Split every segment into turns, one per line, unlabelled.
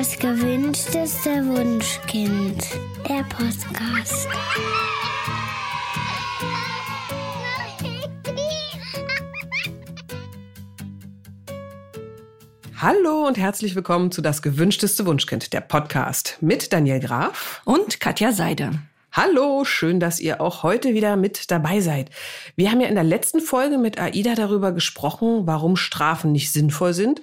Das gewünschteste Wunschkind. Der Podcast.
Hallo und herzlich willkommen zu Das gewünschteste Wunschkind, der Podcast mit Daniel Graf
und Katja Seide.
Hallo, schön, dass ihr auch heute wieder mit dabei seid. Wir haben ja in der letzten Folge mit AIDA darüber gesprochen, warum Strafen nicht sinnvoll sind,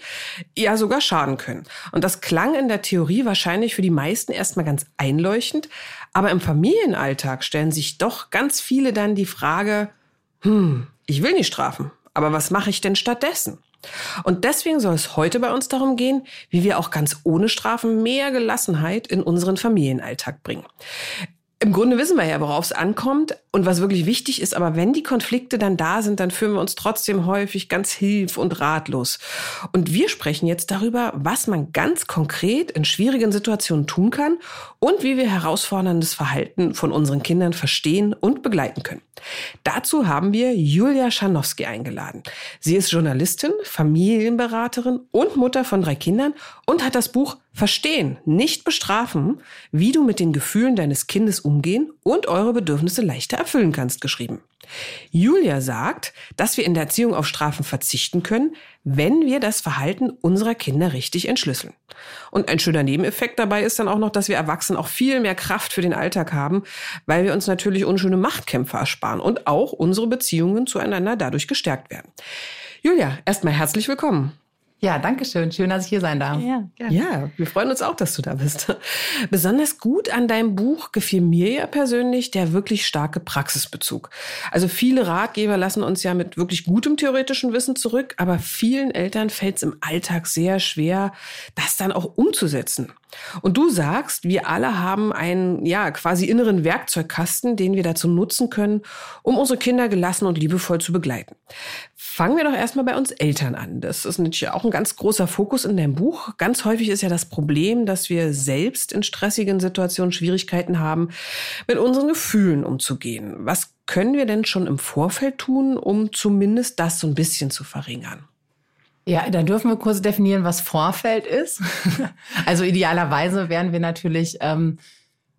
ja sogar schaden können. Und das klang in der Theorie wahrscheinlich für die meisten erstmal ganz einleuchtend, aber im Familienalltag stellen sich doch ganz viele dann die Frage, hm, ich will nicht strafen, aber was mache ich denn stattdessen? Und deswegen soll es heute bei uns darum gehen, wie wir auch ganz ohne Strafen mehr Gelassenheit in unseren Familienalltag bringen. Im Grunde wissen wir ja, worauf es ankommt und was wirklich wichtig ist. Aber wenn die Konflikte dann da sind, dann fühlen wir uns trotzdem häufig ganz hilf- und ratlos. Und wir sprechen jetzt darüber, was man ganz konkret in schwierigen Situationen tun kann und wie wir herausforderndes Verhalten von unseren Kindern verstehen und begleiten können. Dazu haben wir Julia Scharnowski eingeladen. Sie ist Journalistin, Familienberaterin und Mutter von drei Kindern und hat das Buch Verstehen, nicht bestrafen, wie du mit den Gefühlen deines Kindes umgehen und eure Bedürfnisse leichter erfüllen kannst, geschrieben. Julia sagt, dass wir in der Erziehung auf Strafen verzichten können, wenn wir das Verhalten unserer Kinder richtig entschlüsseln. Und ein schöner Nebeneffekt dabei ist dann auch noch, dass wir Erwachsenen auch viel mehr Kraft für den Alltag haben, weil wir uns natürlich unschöne Machtkämpfe ersparen und auch unsere Beziehungen zueinander dadurch gestärkt werden. Julia, erstmal herzlich willkommen.
Ja, danke schön. Schön, dass ich hier sein darf.
Ja, gerne. ja, wir freuen uns auch, dass du da bist. Besonders gut an deinem Buch gefiel mir ja persönlich der wirklich starke Praxisbezug. Also viele Ratgeber lassen uns ja mit wirklich gutem theoretischen Wissen zurück, aber vielen Eltern fällt es im Alltag sehr schwer, das dann auch umzusetzen. Und du sagst, wir alle haben einen, ja, quasi inneren Werkzeugkasten, den wir dazu nutzen können, um unsere Kinder gelassen und liebevoll zu begleiten. Fangen wir doch erstmal bei uns Eltern an. Das ist natürlich auch ein ganz großer Fokus in deinem Buch. Ganz häufig ist ja das Problem, dass wir selbst in stressigen Situationen Schwierigkeiten haben, mit unseren Gefühlen umzugehen. Was können wir denn schon im Vorfeld tun, um zumindest das so ein bisschen zu verringern?
Ja, dann dürfen wir kurz definieren, was Vorfeld ist. also idealerweise wären wir natürlich ähm,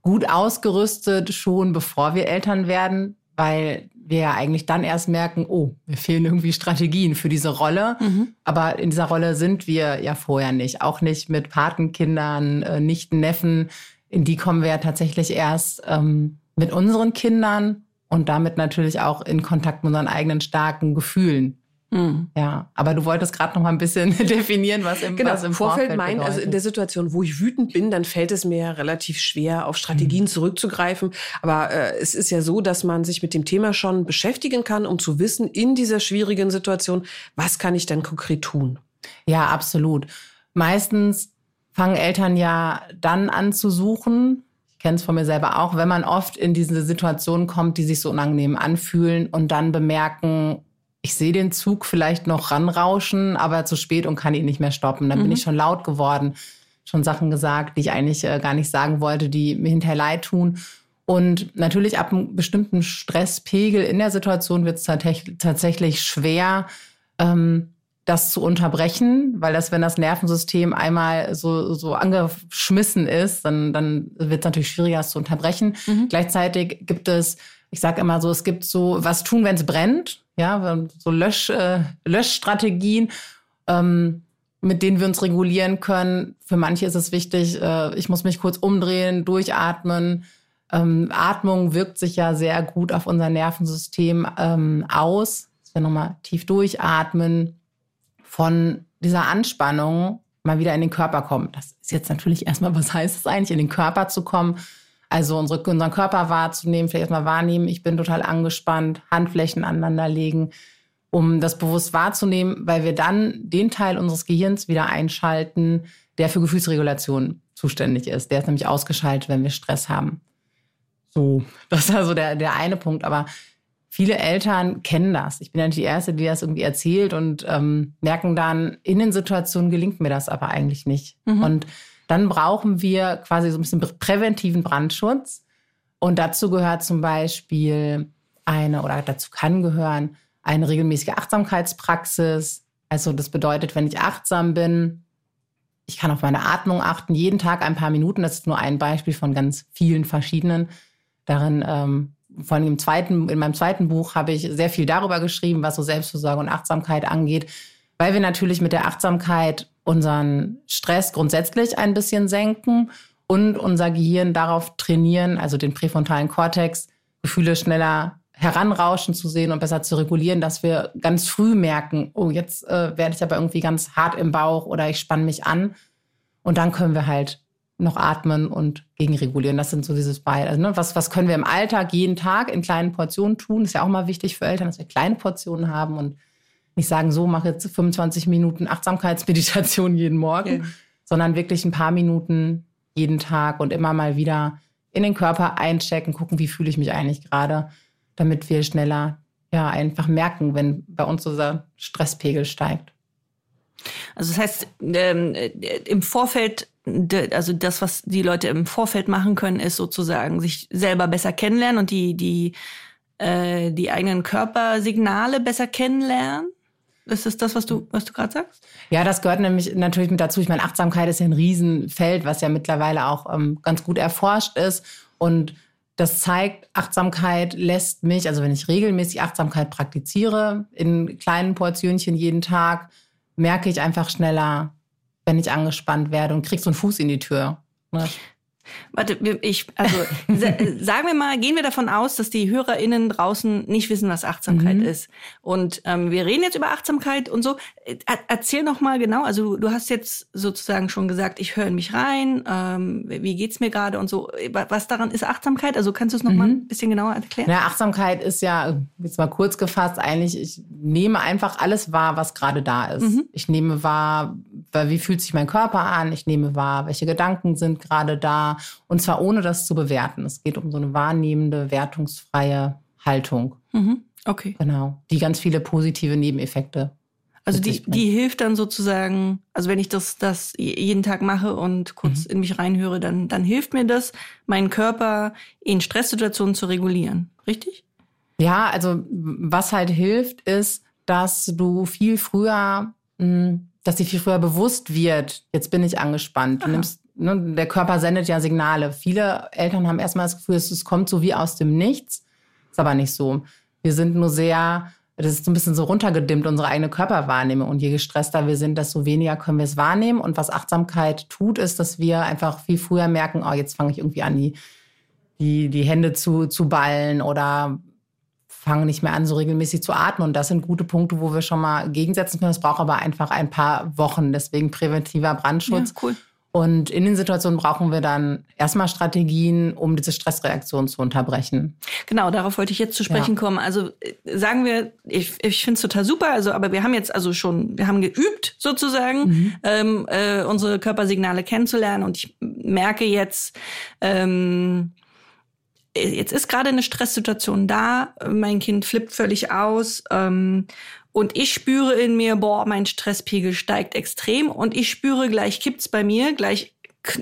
gut ausgerüstet schon, bevor wir Eltern werden, weil wir ja eigentlich dann erst merken, oh, mir fehlen irgendwie Strategien für diese Rolle. Mhm. Aber in dieser Rolle sind wir ja vorher nicht. Auch nicht mit Patenkindern, äh, Nichten, Neffen. In die kommen wir ja tatsächlich erst ähm, mit unseren Kindern und damit natürlich auch in Kontakt mit unseren eigenen starken Gefühlen. Mhm. Ja, aber du wolltest gerade noch mal ein bisschen definieren, was im,
genau,
was im
Vorfeld,
Vorfeld
meint. Also in der Situation, wo ich wütend bin, dann fällt es mir relativ schwer, auf Strategien mhm. zurückzugreifen. Aber äh, es ist ja so, dass man sich mit dem Thema schon beschäftigen kann, um zu wissen, in dieser schwierigen Situation, was kann ich denn konkret tun?
Ja, absolut. Meistens fangen Eltern ja dann an zu suchen, ich kenne es von mir selber auch, wenn man oft in diese Situationen kommt, die sich so unangenehm anfühlen und dann bemerken, ich sehe den Zug vielleicht noch ranrauschen, aber zu spät und kann ihn nicht mehr stoppen. Dann mhm. bin ich schon laut geworden, schon Sachen gesagt, die ich eigentlich äh, gar nicht sagen wollte, die mir hinterher leid tun. Und natürlich ab einem bestimmten Stresspegel in der Situation wird es tatsächlich schwer, ähm, das zu unterbrechen, weil das, wenn das Nervensystem einmal so, so angeschmissen ist, dann, dann wird es natürlich schwieriger, es zu unterbrechen. Mhm. Gleichzeitig gibt es, ich sage immer so, es gibt so was tun, wenn es brennt ja, so Lösch, äh, Löschstrategien, ähm, mit denen wir uns regulieren können. Für manche ist es wichtig, äh, ich muss mich kurz umdrehen, durchatmen. Ähm, Atmung wirkt sich ja sehr gut auf unser Nervensystem ähm, aus. Dass wir nochmal tief durchatmen, von dieser Anspannung mal wieder in den Körper kommen. Das ist jetzt natürlich erstmal, was heißt es eigentlich, in den Körper zu kommen? Also unsere, unseren Körper wahrzunehmen, vielleicht erstmal wahrnehmen, ich bin total angespannt, Handflächen aneinanderlegen, um das bewusst wahrzunehmen, weil wir dann den Teil unseres Gehirns wieder einschalten, der für Gefühlsregulation zuständig ist. Der ist nämlich ausgeschaltet, wenn wir Stress haben. So, das ist also der, der eine Punkt. Aber viele Eltern kennen das. Ich bin ja nicht die Erste, die das irgendwie erzählt und ähm, merken dann, in den Situationen gelingt mir das aber eigentlich nicht. Mhm. Und dann brauchen wir quasi so ein bisschen präventiven Brandschutz. Und dazu gehört zum Beispiel eine, oder dazu kann gehören, eine regelmäßige Achtsamkeitspraxis. Also das bedeutet, wenn ich achtsam bin, Ich kann auf meine Atmung achten, jeden Tag ein paar Minuten. Das ist nur ein Beispiel von ganz vielen verschiedenen. Darin, ähm, vor allem im zweiten, in meinem zweiten Buch habe ich sehr viel darüber geschrieben, was so Selbstversorgung und Achtsamkeit angeht, weil wir natürlich mit der Achtsamkeit unseren Stress grundsätzlich ein bisschen senken und unser Gehirn darauf trainieren, also den präfrontalen Kortex, Gefühle schneller heranrauschen zu sehen und besser zu regulieren, dass wir ganz früh merken, oh, jetzt äh, werde ich aber irgendwie ganz hart im Bauch oder ich spanne mich an. Und dann können wir halt noch atmen und gegenregulieren. Das sind so dieses Beide. Also, ne, was, was können wir im Alltag jeden Tag in kleinen Portionen tun? ist ja auch mal wichtig für Eltern, dass wir kleine Portionen haben und nicht sagen, so mache jetzt 25 Minuten Achtsamkeitsmeditation jeden Morgen, okay. sondern wirklich ein paar Minuten jeden Tag und immer mal wieder in den Körper einchecken, gucken, wie fühle ich mich eigentlich gerade damit wir schneller ja einfach merken, wenn bei uns unser Stresspegel steigt.
Also das heißt, ähm, äh, im Vorfeld, also das, was die Leute im Vorfeld machen können, ist sozusagen sich selber besser kennenlernen und die, die, äh, die eigenen Körpersignale besser kennenlernen. Ist das das, was du, was du gerade sagst?
Ja, das gehört nämlich natürlich mit dazu. Ich meine, Achtsamkeit ist ja ein Riesenfeld, was ja mittlerweile auch ähm, ganz gut erforscht ist. Und das zeigt, Achtsamkeit lässt mich, also wenn ich regelmäßig Achtsamkeit praktiziere, in kleinen Portionchen jeden Tag, merke ich einfach schneller, wenn ich angespannt werde und krieg so einen Fuß in die Tür. Ne?
Warte, ich, also sagen wir mal, gehen wir davon aus, dass die HörerInnen draußen nicht wissen, was Achtsamkeit mhm. ist. Und ähm, wir reden jetzt über Achtsamkeit und so. Er, erzähl noch mal genau, also du hast jetzt sozusagen schon gesagt, ich höre in mich rein, ähm, wie geht's mir gerade und so. Was daran ist Achtsamkeit? Also kannst du es noch mhm. mal ein bisschen genauer erklären?
Ja, Achtsamkeit ist ja, jetzt mal kurz gefasst, eigentlich, ich nehme einfach alles wahr, was gerade da ist. Mhm. Ich nehme wahr, wie fühlt sich mein Körper an? Ich nehme wahr, welche Gedanken sind gerade da? Und zwar ohne das zu bewerten. Es geht um so eine wahrnehmende, wertungsfreie Haltung.
Mhm. Okay.
Genau. Die ganz viele positive Nebeneffekte.
Also die, die hilft dann sozusagen, also wenn ich das, das jeden Tag mache und kurz mhm. in mich reinhöre, dann, dann hilft mir das, meinen Körper in Stresssituationen zu regulieren. Richtig?
Ja, also was halt hilft, ist, dass du viel früher, hm, dass dir viel früher bewusst wird, jetzt bin ich angespannt. Du nimmst ne, der Körper sendet ja Signale. Viele Eltern haben erstmal das Gefühl, es kommt so wie aus dem Nichts. Ist aber nicht so. Wir sind nur sehr, das ist so ein bisschen so runtergedimmt, unsere eigene Körperwahrnehmung. Und je gestresster wir sind, desto weniger können wir es wahrnehmen. Und was Achtsamkeit tut, ist, dass wir einfach viel früher merken, oh, jetzt fange ich irgendwie an, die, die, die Hände zu, zu ballen oder fange nicht mehr an, so regelmäßig zu atmen. Und das sind gute Punkte, wo wir schon mal gegensetzen können. Es braucht aber einfach ein paar Wochen. Deswegen präventiver Brandschutz.
Ja, cool.
Und in den Situationen brauchen wir dann erstmal Strategien, um diese Stressreaktion zu unterbrechen.
Genau, darauf wollte ich jetzt zu sprechen ja. kommen. Also äh, sagen wir, ich, ich finde es total super, also aber wir haben jetzt also schon, wir haben geübt sozusagen, mhm. ähm, äh, unsere Körpersignale kennenzulernen und ich merke jetzt, ähm, jetzt ist gerade eine Stresssituation da, mein Kind flippt völlig aus ähm, und ich spüre in mir, boah, mein Stresspegel steigt extrem und ich spüre, gleich kippt's bei mir, gleich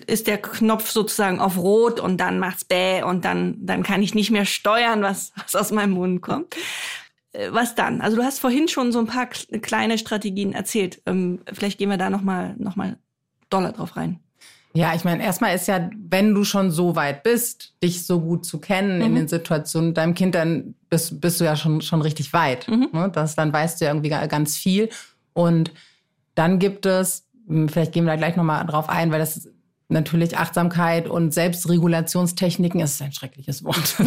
ist der Knopf sozusagen auf rot und dann macht's bäh und dann, dann kann ich nicht mehr steuern, was, was aus meinem Mund kommt. Äh, was dann? Also du hast vorhin schon so ein paar kleine Strategien erzählt. Ähm, vielleicht gehen wir da nochmal noch mal doller drauf rein.
Ja, ich meine, erstmal ist ja, wenn du schon so weit bist, dich so gut zu kennen mhm. in den Situationen mit deinem Kind, dann bist, bist du ja schon, schon richtig weit. Mhm. Ne? Das, dann weißt du ja irgendwie ganz viel. Und dann gibt es, hm, vielleicht gehen wir da gleich nochmal drauf ein, weil das natürlich Achtsamkeit und Selbstregulationstechniken ist ein schreckliches Wort.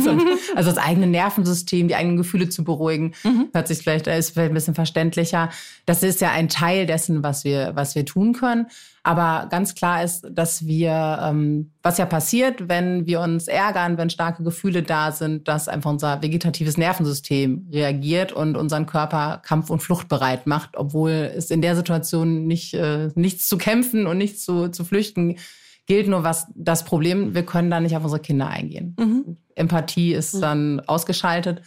Also, das eigene Nervensystem, die eigenen Gefühle zu beruhigen, mhm. hört sich vielleicht, ist vielleicht ein bisschen verständlicher. Das ist ja ein Teil dessen, was wir, was wir tun können. Aber ganz klar ist, dass wir, ähm, was ja passiert, wenn wir uns ärgern, wenn starke Gefühle da sind, dass einfach unser vegetatives Nervensystem reagiert und unseren Körper kampf- und fluchtbereit macht, obwohl es in der Situation nicht, äh, nichts zu kämpfen und nichts zu, zu flüchten gilt. Nur was das Problem, wir können da nicht auf unsere Kinder eingehen. Mhm. Empathie ist mhm. dann ausgeschaltet.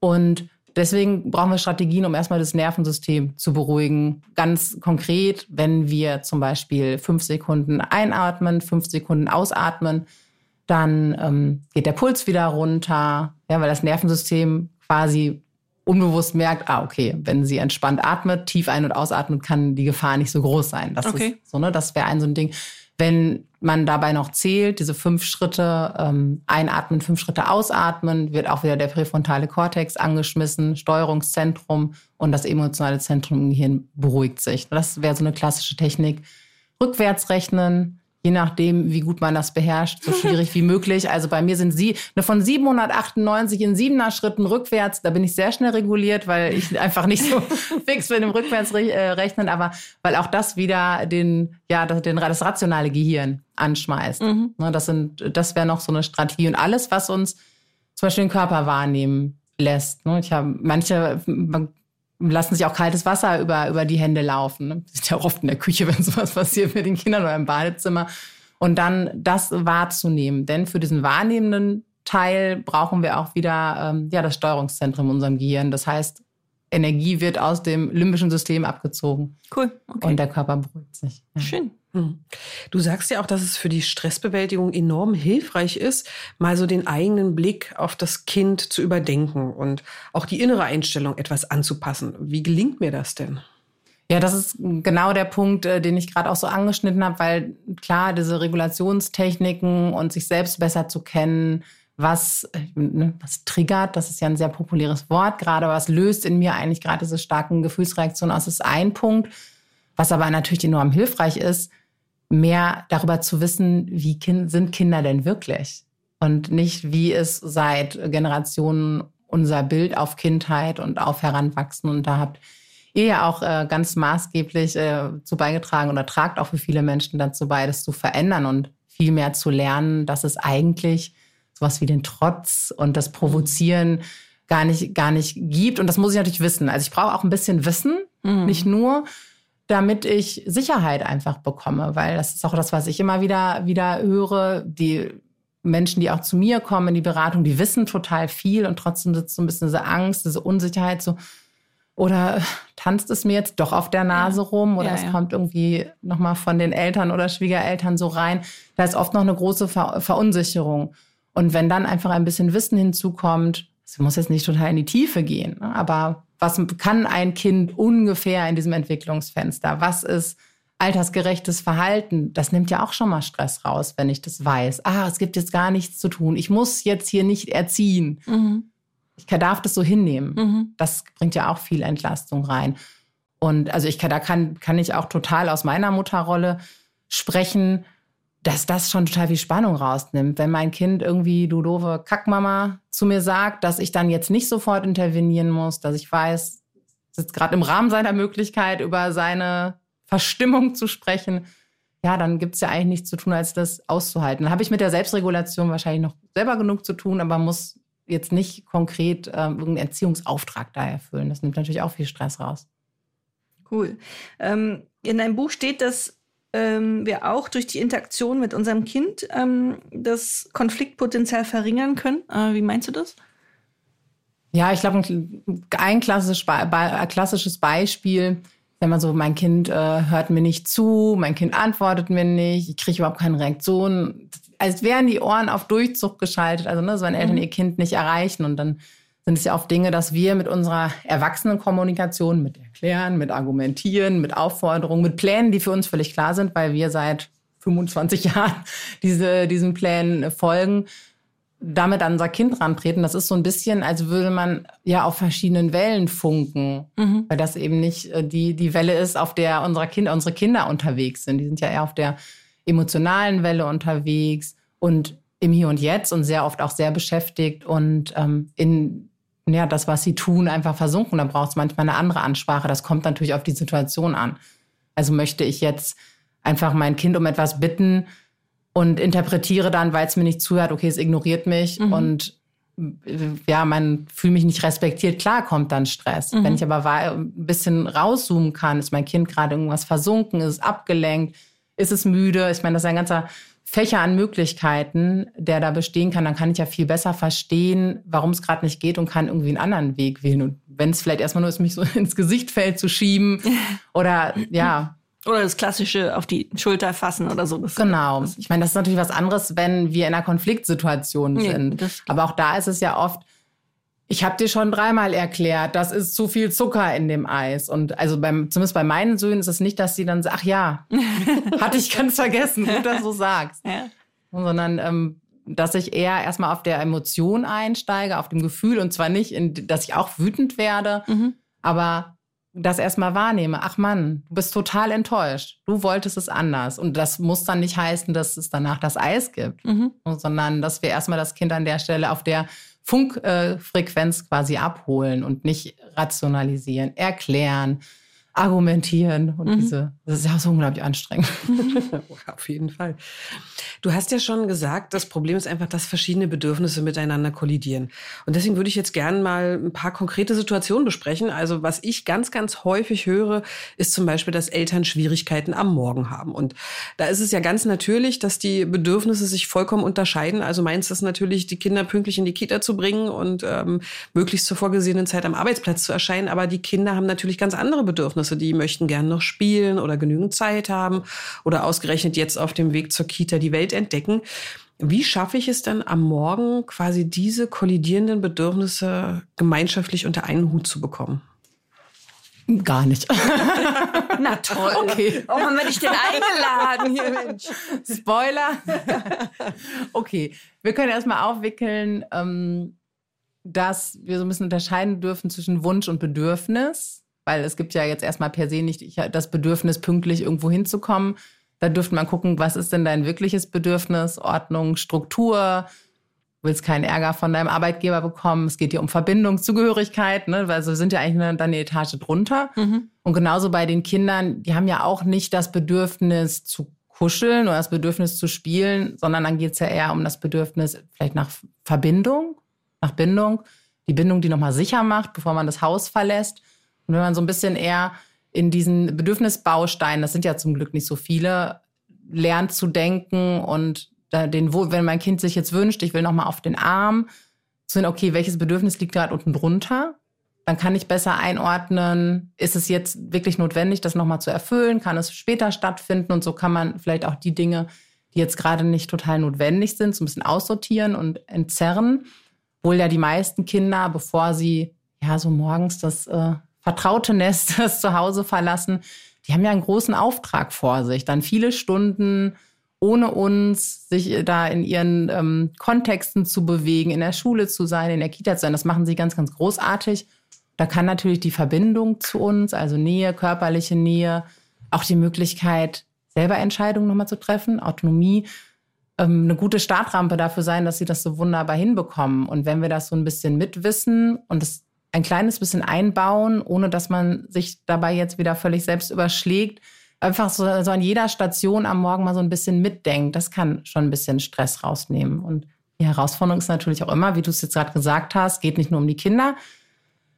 Und Deswegen brauchen wir Strategien, um erstmal das Nervensystem zu beruhigen. Ganz konkret, wenn wir zum Beispiel fünf Sekunden einatmen, fünf Sekunden ausatmen, dann ähm, geht der Puls wieder runter, ja, weil das Nervensystem quasi unbewusst merkt, ah, okay, wenn sie entspannt atmet, tief ein- und ausatmet, kann die Gefahr nicht so groß sein. Das
Okay.
ist so, ne? Das wäre ein so ein Ding. Wenn man dabei noch zählt, diese fünf Schritte, ähm, einatmen, fünf Schritte ausatmen, wird auch wieder der präfrontale Kortex angeschmissen, Steuerungszentrum und das emotionale Zentrum im Gehirn beruhigt sich. Das wäre so eine klassische Technik. Rückwärts rechnen, je nachdem, wie gut man das beherrscht, so schwierig wie möglich. Also bei mir sind sie ne, von 798 in siebener Schritten rückwärts. Da bin ich sehr schnell reguliert, weil ich einfach nicht so fix bin im Rückwärtsrechnen, aber weil auch das wieder den, ja, das, den, das rationale Gehirn anschmeißt. Ne, das sind, das wäre noch so eine Strategie und alles, was uns zum Beispiel den Körper wahrnehmen lässt. Ne? Ich habe manche man- lassen sich auch kaltes Wasser über, über die Hände laufen. Ne? Ist ja auch oft in der Küche, wenn sowas passiert mit den Kindern oder im Badezimmer. Und dann das wahrzunehmen. Denn für diesen wahrnehmenden Teil brauchen wir auch wieder ähm, ja, das Steuerungszentrum in unserem Gehirn. Das heißt, Energie wird aus dem limbischen System abgezogen
Cool. Okay.
und der Körper beruhigt sich. Ja.
Schön.
Hm. Du sagst ja auch, dass es für die Stressbewältigung enorm hilfreich ist, mal so den eigenen Blick auf das Kind zu überdenken und auch die innere Einstellung etwas anzupassen. Wie gelingt mir das denn?
Ja, das ist genau der Punkt, äh, den ich gerade auch so angeschnitten habe, weil klar, diese Regulationstechniken und sich selbst besser zu kennen, was, äh, ne, was triggert, das ist ja ein sehr populäres Wort gerade, was löst in mir eigentlich gerade diese starken Gefühlsreaktionen aus, ist ein Punkt. Was aber natürlich enorm hilfreich ist, mehr darüber zu wissen, wie kind, sind Kinder denn wirklich? Und nicht, wie ist seit Generationen unser Bild auf Kindheit und auf Heranwachsen. Und da habt ihr ja auch äh, ganz maßgeblich äh, zu beigetragen oder tragt auch für viele Menschen dazu bei, das zu verändern und viel mehr zu lernen, dass es eigentlich sowas wie den Trotz und das Provozieren gar nicht, gar nicht gibt. Und das muss ich natürlich wissen. Also ich brauche auch ein bisschen Wissen, nicht nur, damit ich Sicherheit einfach bekomme, weil das ist auch das, was ich immer wieder, wieder höre. Die Menschen, die auch zu mir kommen in die Beratung, die wissen total viel und trotzdem sitzt so ein bisschen diese Angst, diese Unsicherheit so. Oder tanzt es mir jetzt doch auf der Nase rum oder
Ja,
es
ja.
kommt irgendwie nochmal von den Eltern oder Schwiegereltern so rein. Da ist oft noch eine große Ver Verunsicherung. Und wenn dann einfach ein bisschen Wissen hinzukommt, es muss jetzt nicht total in die Tiefe gehen, ne? aber was kann ein Kind ungefähr in diesem Entwicklungsfenster? Was ist altersgerechtes Verhalten? Das nimmt ja auch schon mal Stress raus, wenn ich das weiß. Ah, es gibt jetzt gar nichts zu tun. Ich muss jetzt hier nicht erziehen.
Mhm.
Ich darf das so hinnehmen.
Mhm.
Das bringt ja auch viel Entlastung rein. Und also ich kann, da kann, kann ich auch total aus meiner Mutterrolle sprechen, dass das schon total viel Spannung rausnimmt. Wenn mein Kind irgendwie, du doofe Kackmama, zu mir sagt, dass ich dann jetzt nicht sofort intervenieren muss, dass ich weiß, es ist gerade im Rahmen seiner Möglichkeit, über seine Verstimmung zu sprechen, ja, dann gibt's ja eigentlich nichts zu tun, als das auszuhalten. Dann habe ich mit der Selbstregulation wahrscheinlich noch selber genug zu tun, aber muss jetzt nicht konkret ähm, irgendeinen Erziehungsauftrag da erfüllen. Das nimmt natürlich auch viel Stress raus.
Cool. Ähm, in deinem Buch steht, dass ähm, wir auch durch die Interaktion mit unserem Kind ähm, das Konfliktpotenzial verringern können. Äh, wie meinst du das?
Ja, ich glaube, ein, klassisch, Be- klassisches Beispiel, wenn man so, mein Kind äh, hört mir nicht zu, mein Kind antwortet mir nicht, ich kriege überhaupt keine Reaktion, als wären die Ohren auf Durchzug geschaltet, also ne, so wenn Eltern ihr Kind nicht erreichen und dann sind es ja oft Dinge, dass wir mit unserer Erwachsenenkommunikation, mit Erklären, mit Argumentieren, mit Aufforderungen, mit Plänen, die für uns völlig klar sind, weil wir seit 25 Jahren diese, diesen Plänen folgen, damit an unser Kind rantreten. Das ist so ein bisschen, als würde man ja auf verschiedenen Wellen funken, weil das eben nicht äh, die, die Welle ist, auf der unsere Kinder, unsere Kinder unterwegs sind. Die sind ja eher auf der emotionalen Welle unterwegs und im Hier und Jetzt und sehr oft auch sehr beschäftigt und ähm, in ja, das, was sie tun, einfach versunken. Da braucht es manchmal eine andere Ansprache. Das kommt natürlich auf die Situation an. Also möchte ich jetzt einfach mein Kind um etwas bitten und interpretiere dann, weil es mir nicht zuhört, okay, es ignoriert mich und äh, ja, man fühlt mich nicht respektiert. Klar kommt dann Stress. Wenn ich aber ein bisschen rauszoomen kann, ist mein Kind gerade irgendwas versunken, ist es abgelenkt, ist es müde. Ich meine, das ist ein ganzer Fächer an Möglichkeiten, der da bestehen kann, dann kann ich ja viel besser verstehen, warum es gerade nicht geht und kann irgendwie einen anderen Weg wählen. Und wenn es vielleicht erstmal nur ist, mich so ins Gesichtfeld zu schieben oder ja,
Oder das klassische auf die Schulter fassen oder so. Das,
Genau. Ich meine, das ist natürlich was anderes, wenn wir in einer Konfliktsituation sind.
das-
Aber auch da ist es ja oft, Ich habe dir schon dreimal erklärt, das ist zu viel Zucker in dem Eis. Und also beim, zumindest bei meinen Söhnen ist es nicht, dass sie dann sagen, ach ja, hatte ich ganz vergessen, gut, dass du sagst. Ja. Sondern ähm, dass ich eher erstmal auf der Emotion einsteige, auf dem Gefühl und zwar nicht, in, dass ich auch wütend werde, mhm. aber das erstmal wahrnehme. Ach Mann, du bist total enttäuscht. Du wolltest es anders. Und das muss dann nicht heißen, dass es danach das Eis gibt, mhm. sondern dass wir erstmal das Kind an der Stelle auf der Funkfrequenz quasi abholen und nicht rationalisieren, erklären, argumentieren und mhm. diese, das ist ja so unglaublich anstrengend.
Auf jeden Fall. Du hast ja schon gesagt, das Problem ist einfach, dass verschiedene Bedürfnisse miteinander kollidieren. Und deswegen würde ich jetzt gerne mal ein paar konkrete Situationen besprechen. Also was ich ganz, ganz häufig höre, ist zum Beispiel, dass Eltern Schwierigkeiten am Morgen haben. Und da ist es ja ganz natürlich, dass die Bedürfnisse sich vollkommen unterscheiden. Also meins ist natürlich, die Kinder pünktlich in die Kita zu bringen und ähm, möglichst zur vorgesehenen Zeit am Arbeitsplatz zu erscheinen. Aber die Kinder haben natürlich ganz andere Bedürfnisse. Bedürfnisse. Die möchten gern noch spielen oder genügend Zeit haben oder ausgerechnet jetzt auf dem Weg zur Kita die Welt entdecken. Wie schaffe ich es dann am Morgen quasi diese kollidierenden Bedürfnisse gemeinschaftlich unter einen Hut zu bekommen?
Gar nicht.
Na toll. Okay. Warum haben wir dich denn eingeladen hier, Mensch?
Spoiler. okay. Wir können erstmal aufwickeln, ähm, dass wir so ein bisschen unterscheiden dürfen zwischen Wunsch und Bedürfnis. Weil es gibt ja jetzt erstmal per se nicht das Bedürfnis, pünktlich irgendwo hinzukommen. Da dürfte man gucken, was ist denn dein wirkliches Bedürfnis? Ordnung, Struktur. Du willst keinen Ärger von deinem Arbeitgeber bekommen. Es geht dir um Verbindung, Zugehörigkeit. Ne? Also sind ja eigentlich dann eine Etage drunter. Mhm. Und genauso bei den Kindern, die haben ja auch nicht das Bedürfnis zu kuscheln oder das Bedürfnis zu spielen, sondern dann geht es ja eher um das Bedürfnis vielleicht nach Verbindung, nach Bindung. Die Bindung, die nochmal sicher macht, bevor man das Haus verlässt. Und wenn man so ein bisschen eher in diesen Bedürfnisbausteinen, das sind ja zum Glück nicht so viele, lernt zu denken und den, wenn mein Kind sich jetzt wünscht, ich will nochmal auf den Arm, zu sehen, okay, welches Bedürfnis liegt gerade unten drunter? Dann kann ich besser einordnen, ist es jetzt wirklich notwendig, das nochmal zu erfüllen? Kann es später stattfinden? Und so kann man vielleicht auch die Dinge, die jetzt gerade nicht total notwendig sind, so ein bisschen aussortieren und entzerren. Wohl ja die meisten Kinder, bevor sie ja so morgens das äh, vertraute Nest, das Zuhause verlassen, die haben ja einen großen Auftrag vor sich. Dann viele Stunden ohne uns, sich da in ihren ähm, Kontexten zu bewegen, in der Schule zu sein, in der Kita zu sein. Das machen sie ganz, ganz großartig. Da kann natürlich die Verbindung zu uns, also Nähe, körperliche Nähe, auch die Möglichkeit, selber Entscheidungen nochmal zu treffen, Autonomie, ähm, eine gute Startrampe dafür sein, dass sie das so wunderbar hinbekommen. Und wenn wir das so ein bisschen mitwissen und das ein kleines bisschen einbauen, ohne dass man sich dabei jetzt wieder völlig selbst überschlägt. Einfach so, so an jeder Station am Morgen mal so ein bisschen mitdenkt. Das kann schon ein bisschen Stress rausnehmen. Und die Herausforderung ist natürlich auch immer, wie du es jetzt gerade gesagt hast, geht nicht nur um die Kinder.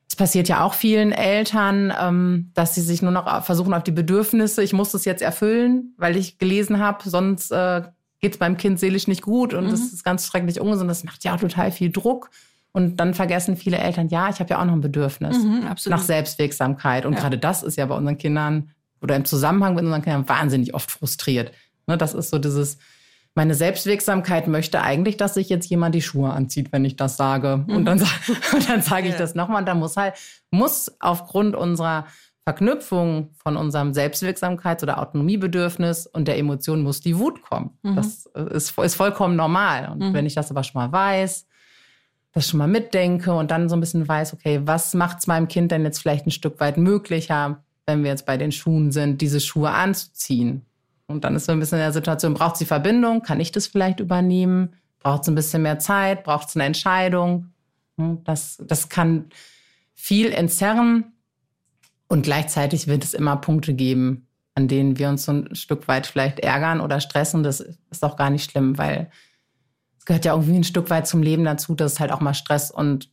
Es passiert ja auch vielen Eltern, ähm, dass sie sich nur noch versuchen auf die Bedürfnisse, ich muss das jetzt erfüllen, weil ich gelesen habe, sonst äh, geht es beim Kind seelisch nicht gut und mhm. das ist ganz schrecklich ungesund. Das macht ja auch total viel Druck. Und dann vergessen viele Eltern, ja, ich habe ja auch noch ein Bedürfnis mhm, nach Selbstwirksamkeit. Und ja. gerade das ist ja bei unseren Kindern oder im Zusammenhang mit unseren Kindern wahnsinnig oft frustriert. Ne, das ist so dieses, meine Selbstwirksamkeit möchte eigentlich, dass sich jetzt jemand die Schuhe anzieht, wenn ich das sage. Mhm. Und dann, und dann sage ich ja. das nochmal. Und dann muss halt, muss aufgrund unserer Verknüpfung von unserem Selbstwirksamkeits- oder Autonomiebedürfnis und der Emotion muss die Wut kommen. Mhm. Das ist, ist vollkommen normal. Und mhm. wenn ich das aber schon mal weiß, das schon mal mitdenke und dann so ein bisschen weiß, okay, was macht es meinem Kind denn jetzt vielleicht ein Stück weit möglicher, wenn wir jetzt bei den Schuhen sind, diese Schuhe anzuziehen? Und dann ist so ein bisschen in der Situation, braucht sie Verbindung? Kann ich das vielleicht übernehmen? Braucht es ein bisschen mehr Zeit? Braucht es eine Entscheidung? Hm, das, das kann viel entzerren und gleichzeitig wird es immer Punkte geben, an denen wir uns so ein Stück weit vielleicht ärgern oder stressen. Das ist auch gar nicht schlimm, weil gehört ja irgendwie ein Stück weit zum Leben dazu, dass es halt auch mal Stress und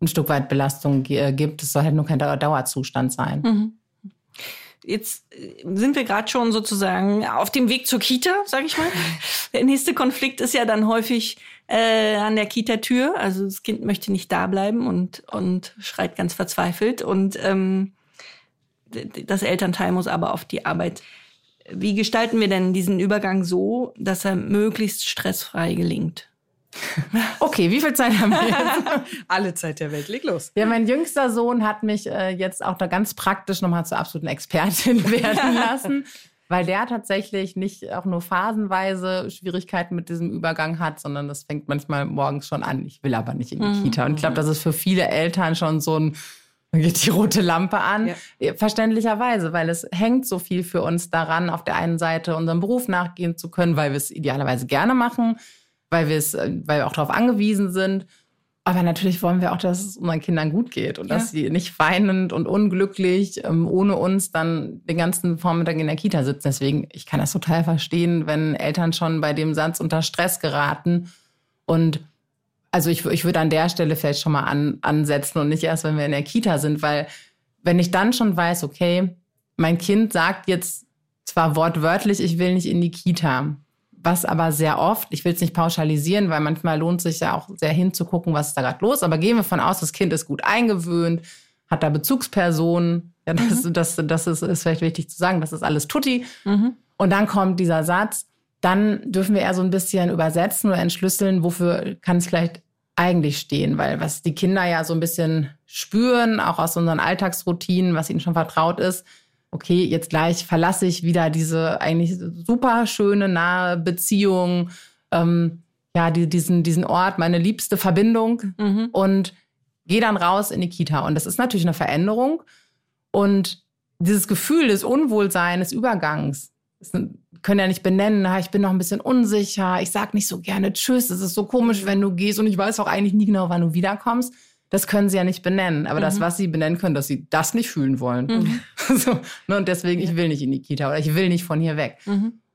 ein Stück weit Belastung äh, gibt. Es soll halt nur kein Dauerzustand sein. Mhm.
Jetzt äh, sind wir gerade schon sozusagen auf dem Weg zur Kita, sage ich mal. Der nächste Konflikt ist ja dann häufig äh, an der Kita-Tür. Also das Kind möchte nicht da bleiben und, und schreit ganz verzweifelt. Und ähm, das Elternteil muss aber auf die Arbeit. Wie gestalten wir denn diesen Übergang so, dass er möglichst stressfrei gelingt?
Okay, wie viel Zeit haben wir jetzt?
Alle Zeit der Welt, leg los.
Ja, mein jüngster Sohn hat mich äh, jetzt auch da ganz praktisch nochmal zur absoluten Expertin werden lassen, weil der tatsächlich nicht auch nur phasenweise Schwierigkeiten mit diesem Übergang hat, sondern das fängt manchmal morgens schon an. Ich will aber nicht in die
Mhm.
Kita. Und ich glaube, das ist für viele Eltern schon so ein, dann geht die rote Lampe an. Ja, Verständlicherweise, weil es hängt so viel für uns daran, auf der einen Seite unserem Beruf nachgehen zu können, weil wir es idealerweise gerne machen, weil wir es, äh, weil wir auch darauf angewiesen sind. Aber natürlich wollen wir auch, dass es unseren Kindern gut geht und dass sie nicht weinend und unglücklich ähm, ohne uns dann den ganzen Vormittag in der Kita sitzen. Deswegen, ich kann das total verstehen, wenn Eltern schon bei dem Satz unter Stress geraten. Und also ich, ich würde an der Stelle vielleicht schon mal an, ansetzen und nicht erst, wenn wir in der Kita sind, weil wenn ich dann schon weiß, okay, mein Kind sagt jetzt zwar wortwörtlich, ich will nicht in die Kita, was aber sehr oft, ich will es nicht pauschalisieren, weil manchmal lohnt sich ja auch sehr hinzugucken, was ist da gerade los, aber gehen wir von aus, das Kind ist gut eingewöhnt, hat da Bezugspersonen, ja, das, das, das ist, ist vielleicht wichtig zu sagen, das ist alles Tutti. Und dann kommt dieser Satz, dann dürfen wir eher so ein bisschen übersetzen oder entschlüsseln, wofür kann es vielleicht eigentlich stehen, weil was die Kinder ja so ein bisschen spüren, auch aus unseren Alltagsroutinen, was ihnen schon vertraut ist, okay, jetzt gleich verlasse ich wieder diese eigentlich super schöne, nahe Beziehung, ähm, ja, die, diesen, diesen Ort, meine liebste Verbindung und gehe dann raus in die Kita. Und das ist natürlich eine Veränderung. Und dieses Gefühl des Unwohlseins, des Übergangs, können ja nicht benennen, "Ah, ich bin noch ein bisschen unsicher, ich sag nicht so gerne Tschüss, es ist so komisch, wenn du gehst und ich weiß auch eigentlich nie genau, wann du wiederkommst. Das können sie ja nicht benennen. Aber das, was sie benennen können, dass sie das nicht fühlen wollen. so, ne, und deswegen, ich will nicht in die Kita oder ich will nicht von hier weg.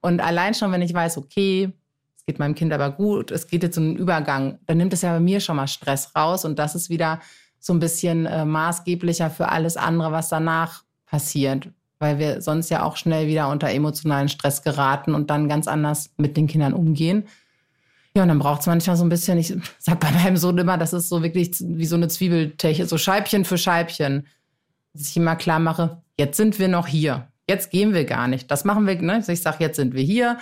Und allein schon, wenn ich weiß, okay, es geht meinem Kind aber gut, es geht jetzt um einen Übergang, dann nimmt es ja bei mir schon mal Stress raus und das ist wieder so ein bisschen äh, maßgeblicher für alles andere, was danach passiert, weil wir sonst ja auch schnell wieder unter emotionalen Stress geraten und dann ganz anders mit den Kindern umgehen. Ja, und dann braucht es manchmal so ein bisschen, ich sag bei meinem Sohn immer, das ist so wirklich wie so eine Zwiebelteche, so Scheibchen für Scheibchen, dass ich immer klar mache, jetzt sind wir noch hier, jetzt gehen wir gar nicht. Das machen wir, ne? Ich sage, jetzt sind wir hier,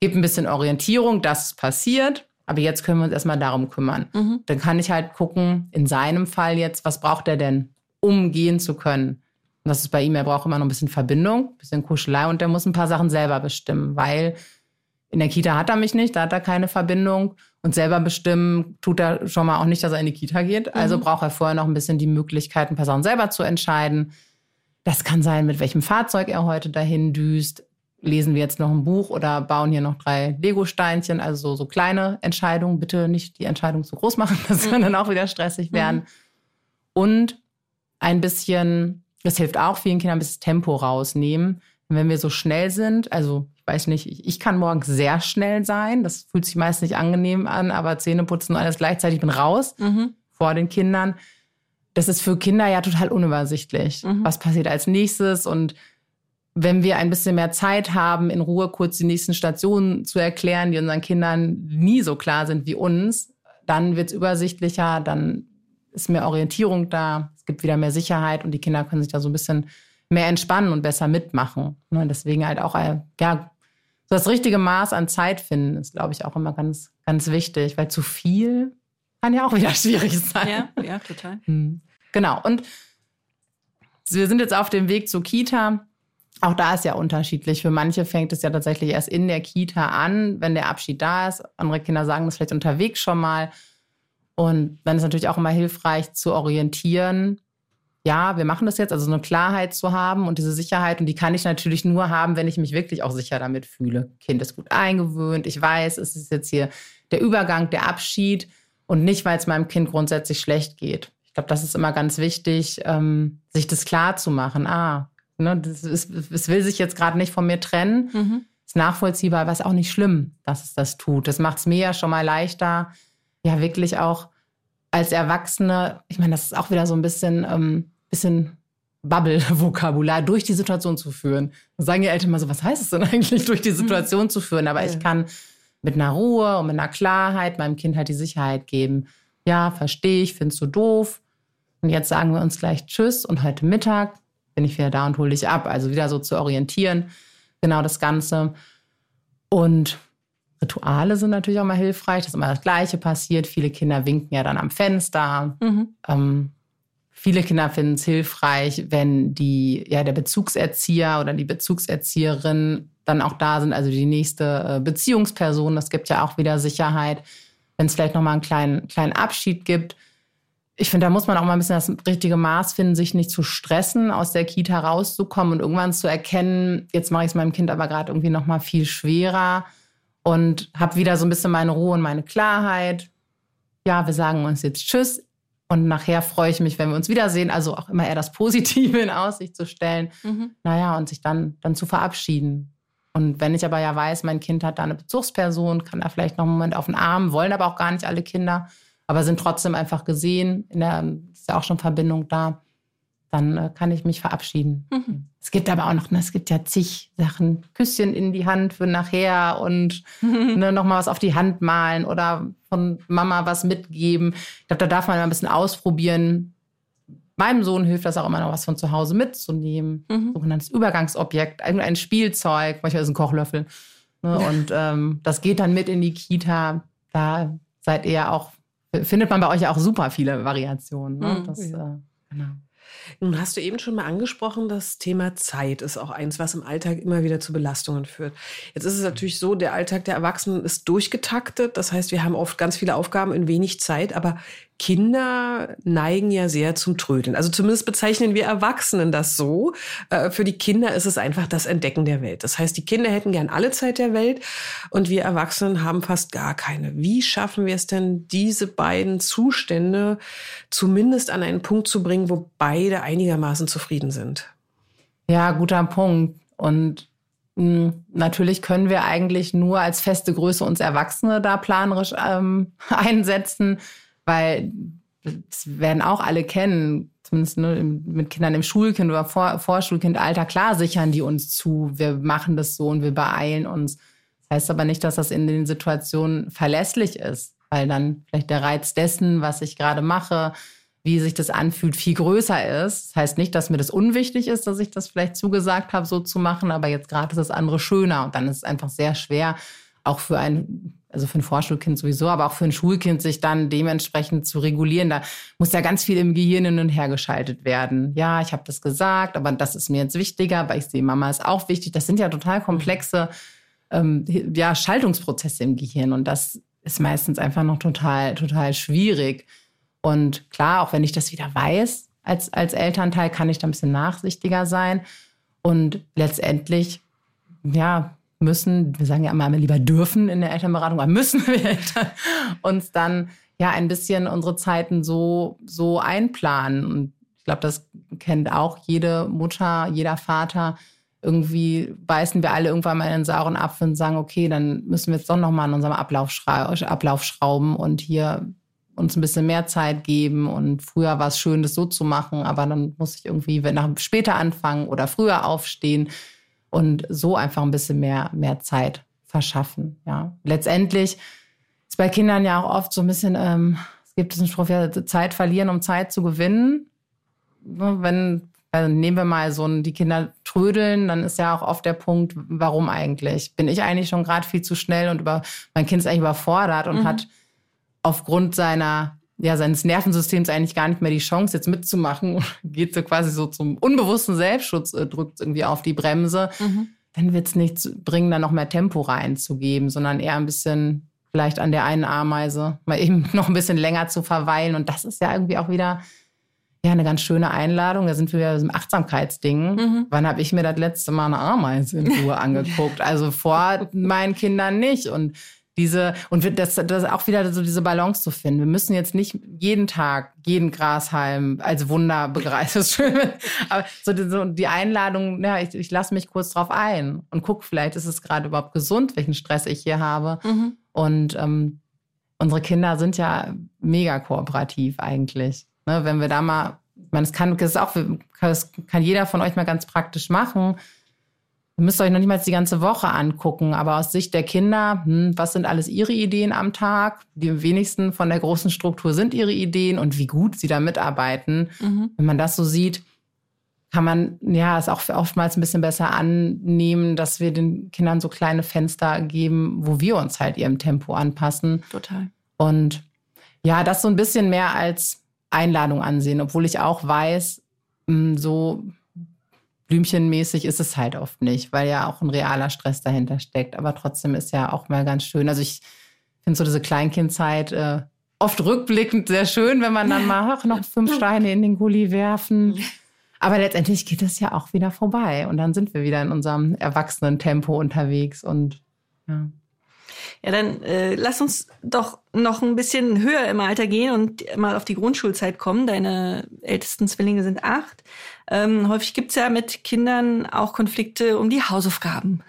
gib ein bisschen Orientierung, das passiert, aber jetzt können wir uns erstmal darum kümmern. Dann kann ich halt gucken, in seinem Fall jetzt, was braucht er denn, um gehen zu können? Und das ist bei ihm, er braucht immer noch ein bisschen Verbindung, ein bisschen Kuschelei und der muss ein paar Sachen selber bestimmen, weil in der Kita hat er mich nicht, da hat er keine Verbindung und selber bestimmen tut er schon mal auch nicht, dass er in die Kita geht. Also braucht er vorher noch ein bisschen die Möglichkeit, ein paar Sachen selber zu entscheiden. Das kann sein, mit welchem Fahrzeug er heute dahin düst. Lesen wir jetzt noch ein Buch oder bauen hier noch drei Lego-Steinchen? Also so, so kleine Entscheidungen. Bitte nicht die Entscheidung zu groß machen, das kann dann auch wieder stressig werden. Und ein bisschen, das hilft auch vielen Kindern, ein bisschen Tempo rausnehmen. Und wenn wir so schnell sind, also weiß nicht, ich, ich kann morgens sehr schnell sein. Das fühlt sich meist nicht angenehm an, aber Zähne putzen und alles gleichzeitig, ich bin raus vor den Kindern. Das ist für Kinder ja total unübersichtlich. Was passiert als nächstes? Und wenn wir ein bisschen mehr Zeit haben, in Ruhe kurz die nächsten Stationen zu erklären, die unseren Kindern nie so klar sind wie uns, dann wird es übersichtlicher, dann ist mehr Orientierung da, es gibt wieder mehr Sicherheit und die Kinder können sich da so ein bisschen mehr entspannen und besser mitmachen. Ne, Und deswegen halt auch äh, ja, so das richtige Maß an Zeit finden, ist, glaube ich, auch immer ganz, ganz wichtig, weil zu viel kann ja auch wieder schwierig sein.
Ja, ja, total.
Hm. Genau. Und wir sind jetzt auf dem Weg zur Kita. Auch da ist ja unterschiedlich. Für manche fängt es ja tatsächlich erst in der Kita an, wenn der Abschied da ist. Andere Kinder sagen das vielleicht unterwegs schon mal. Und dann ist natürlich auch immer hilfreich zu orientieren. Ja, wir machen das jetzt, also so eine Klarheit zu haben und diese Sicherheit. Und die kann ich natürlich nur haben, wenn ich mich wirklich auch sicher damit fühle. Kind ist gut eingewöhnt. Ich weiß, es ist jetzt hier der Übergang, der Abschied und nicht, weil es meinem Kind grundsätzlich schlecht geht. Ich glaube, das ist immer ganz wichtig, ähm, sich das klar zu machen. Ah, ne, das ist, es will sich jetzt gerade nicht von mir trennen. Ist nachvollziehbar, aber ist auch nicht schlimm, dass es das tut. Das macht es mir ja schon mal leichter, ja wirklich auch als Erwachsene, ich meine, das ist auch wieder so ein bisschen, ähm, bisschen Bubble-Vokabular, durch die Situation zu führen. Da sagen die Eltern mal so, was heißt es denn eigentlich, durch die Situation zu führen? Aber ich kann mit einer Ruhe und mit einer Klarheit meinem Kind halt die Sicherheit geben. Ja, verstehe ich, findest du doof. Und jetzt sagen wir uns gleich Tschüss und heute Mittag bin ich wieder da und hole dich ab. Also wieder so zu orientieren, genau das Ganze. Und Rituale sind natürlich auch mal hilfreich, dass immer das Gleiche passiert. Viele Kinder winken ja dann am Fenster. Mhm. Ähm, viele Kinder finden es hilfreich, wenn die, ja, der Bezugserzieher oder die Bezugserzieherin dann auch da sind, also die nächste äh, Beziehungsperson. Das gibt ja auch wieder Sicherheit. Wenn es vielleicht nochmal einen kleinen, kleinen Abschied gibt. Ich finde, da muss man auch mal ein bisschen das richtige Maß finden, sich nicht zu stressen, aus der Kita rauszukommen und irgendwann zu erkennen, jetzt mache ich es meinem Kind aber gerade irgendwie nochmal viel schwerer und habe wieder so ein bisschen meine Ruhe und meine Klarheit. Ja, wir sagen uns jetzt Tschüss. Und nachher freue ich mich, wenn wir uns wiedersehen. Also auch immer eher das Positive in Aussicht zu stellen. Mhm. Naja, und sich dann, dann zu verabschieden. Und wenn ich aber ja weiß, mein Kind hat da eine Bezugsperson, kann da vielleicht noch einen Moment auf den Arm, wollen aber auch gar nicht alle Kinder, aber sind trotzdem einfach gesehen. In der ist ja auch schon Verbindung da dann äh, kann ich mich verabschieden. Mhm. Es gibt aber auch noch, ne, es gibt ja zig Sachen, Küsschen in die Hand für nachher und mhm. ne, nochmal was auf die Hand malen oder von Mama was mitgeben. Ich glaube, da darf man mal ein bisschen ausprobieren. Meinem Sohn hilft das auch immer noch, was von zu Hause mitzunehmen. Mhm. Sogenanntes Übergangsobjekt, irgendein Spielzeug, manchmal ist ein Kochlöffel. Ne, und ähm, das geht dann mit in die Kita. Da seid ihr auch, findet man bei euch auch super viele Variationen. Ne?
Mhm. Das, äh, genau. Nun hast du eben schon mal angesprochen, das Thema Zeit ist auch eins, was im Alltag immer wieder zu Belastungen führt. Jetzt ist es natürlich so, der Alltag der Erwachsenen ist durchgetaktet. Das heißt, wir haben oft ganz viele Aufgaben in wenig Zeit, aber Kinder neigen ja sehr zum Trödeln. Also zumindest bezeichnen wir Erwachsenen das so. Äh, für die Kinder ist es einfach das Entdecken der Welt. Das heißt, die Kinder hätten gern alle Zeit der Welt und wir Erwachsenen haben fast gar keine. Wie schaffen wir es denn, diese beiden Zustände zumindest an einen Punkt zu bringen, wo beide einigermaßen zufrieden sind?
Ja, guter Punkt. Und hm, Natürlich können wir eigentlich nur als feste Größe uns Erwachsene da planerisch ähm, einsetzen weil das werden auch alle kennen, zumindest ne, mit Kindern im Schulkind oder Vor Vorschulkindalter. Klar sichern die uns zu, wir machen das so und wir beeilen uns. Das heißt aber nicht, dass das in den Situationen verlässlich ist, weil dann vielleicht der Reiz dessen, was ich gerade mache, wie sich das anfühlt, viel größer ist. Das heißt nicht, dass mir das unwichtig ist, dass ich das vielleicht zugesagt habe, so zu machen, aber jetzt gerade ist das andere schöner und dann ist es einfach sehr schwer, auch für ein also für ein Vorschulkind sowieso, aber auch für ein Schulkind, sich dann dementsprechend zu regulieren. Da muss ja ganz viel im Gehirn hin und her geschaltet werden. Ja, ich habe das gesagt, aber das ist mir jetzt wichtiger, weil ich sehe, Mama ist auch wichtig. Das sind ja total komplexe ähm, ja, Schaltungsprozesse im Gehirn und das ist meistens einfach noch total, total schwierig. Und klar, auch wenn ich das wieder weiß, als, als Elternteil kann ich da ein bisschen nachsichtiger sein. Und letztendlich, ja, müssen, wir sagen ja immer lieber dürfen in der Elternberatung, aber müssen wir Eltern uns dann ja ein bisschen unsere Zeiten so, so einplanen. Und ich glaube, das kennt auch jede Mutter, jeder Vater. Irgendwie beißen wir alle irgendwann mal in den sauren Apfel und sagen, okay, dann müssen wir jetzt doch nochmal an unserem Ablauf, Ablauf schrauben und hier uns ein bisschen mehr Zeit geben. Und früher war es schön, das so zu machen, aber dann muss ich irgendwie nach, später anfangen oder früher aufstehen und so einfach ein bisschen mehr, mehr Zeit verschaffen. Ja. Letztendlich ist bei Kindern ja auch oft so ein bisschen, ähm, es gibt diesen Spruch, ja, Zeit verlieren, um Zeit zu gewinnen. Ne, wenn, also nehmen wir mal so ein, die Kinder trödeln, dann ist ja auch oft der Punkt, warum eigentlich? Bin ich eigentlich schon gerade viel zu schnell und über, mein Kind ist eigentlich überfordert und mhm. hat aufgrund seiner ja, seines Nervensystems eigentlich gar nicht mehr die Chance, jetzt mitzumachen, geht so quasi so zum unbewussten Selbstschutz, äh, drückt irgendwie auf die Bremse, mhm. dann wird es nichts bringen, da noch mehr Tempo reinzugeben, sondern eher ein bisschen vielleicht an der einen Ameise mal eben noch ein bisschen länger zu verweilen. Und das ist ja irgendwie auch wieder ja, eine ganz schöne Einladung. Da sind wir wieder im Achtsamkeitsding. Mhm. Wann habe ich mir das letzte Mal eine Ameise in Ruhe angeguckt? Also vor meinen Kindern nicht. Und diese, und das, das auch wieder so diese Balance zu finden. Wir müssen jetzt nicht jeden Tag jeden Grashalm als Wunder begreifen. Aber so die, so die Einladung, ja, ich, ich lasse mich kurz drauf ein und guck, vielleicht ist es gerade überhaupt gesund, welchen Stress ich hier habe. Mhm. Und ähm, unsere Kinder sind ja mega kooperativ eigentlich. Ne, wenn wir da mal, ich meine, das kann, das auch, das kann jeder von euch mal ganz praktisch machen Ihr müsst euch noch nicht mal die ganze Woche angucken, aber aus Sicht der Kinder, hm, was sind alles ihre Ideen am Tag? Die wenigsten von der großen Struktur sind ihre Ideen und wie gut sie da mitarbeiten. Mhm. Wenn man das so sieht, kann man ja es auch oftmals ein bisschen besser annehmen, dass wir den Kindern so kleine Fenster geben, wo wir uns halt ihrem Tempo anpassen.
Total.
Und ja, das so ein bisschen mehr als Einladung ansehen, obwohl ich auch weiß, hm, so blümchenmäßig ist es halt oft nicht, weil ja auch ein realer Stress dahinter steckt. Aber trotzdem ist ja auch mal ganz schön. Also ich finde so diese Kleinkindzeit äh, oft rückblickend sehr schön, wenn man dann mal ach, noch fünf Steine in den Gully werfen. Aber letztendlich geht es ja auch wieder vorbei und dann sind wir wieder in unserem erwachsenen Tempo unterwegs und ja.
Ja, dann äh, lass uns doch noch ein bisschen höher im Alter gehen und mal auf die Grundschulzeit kommen. Deine ältesten Zwillinge sind acht. Ähm, häufig gibt's ja mit Kindern auch Konflikte um die Hausaufgaben.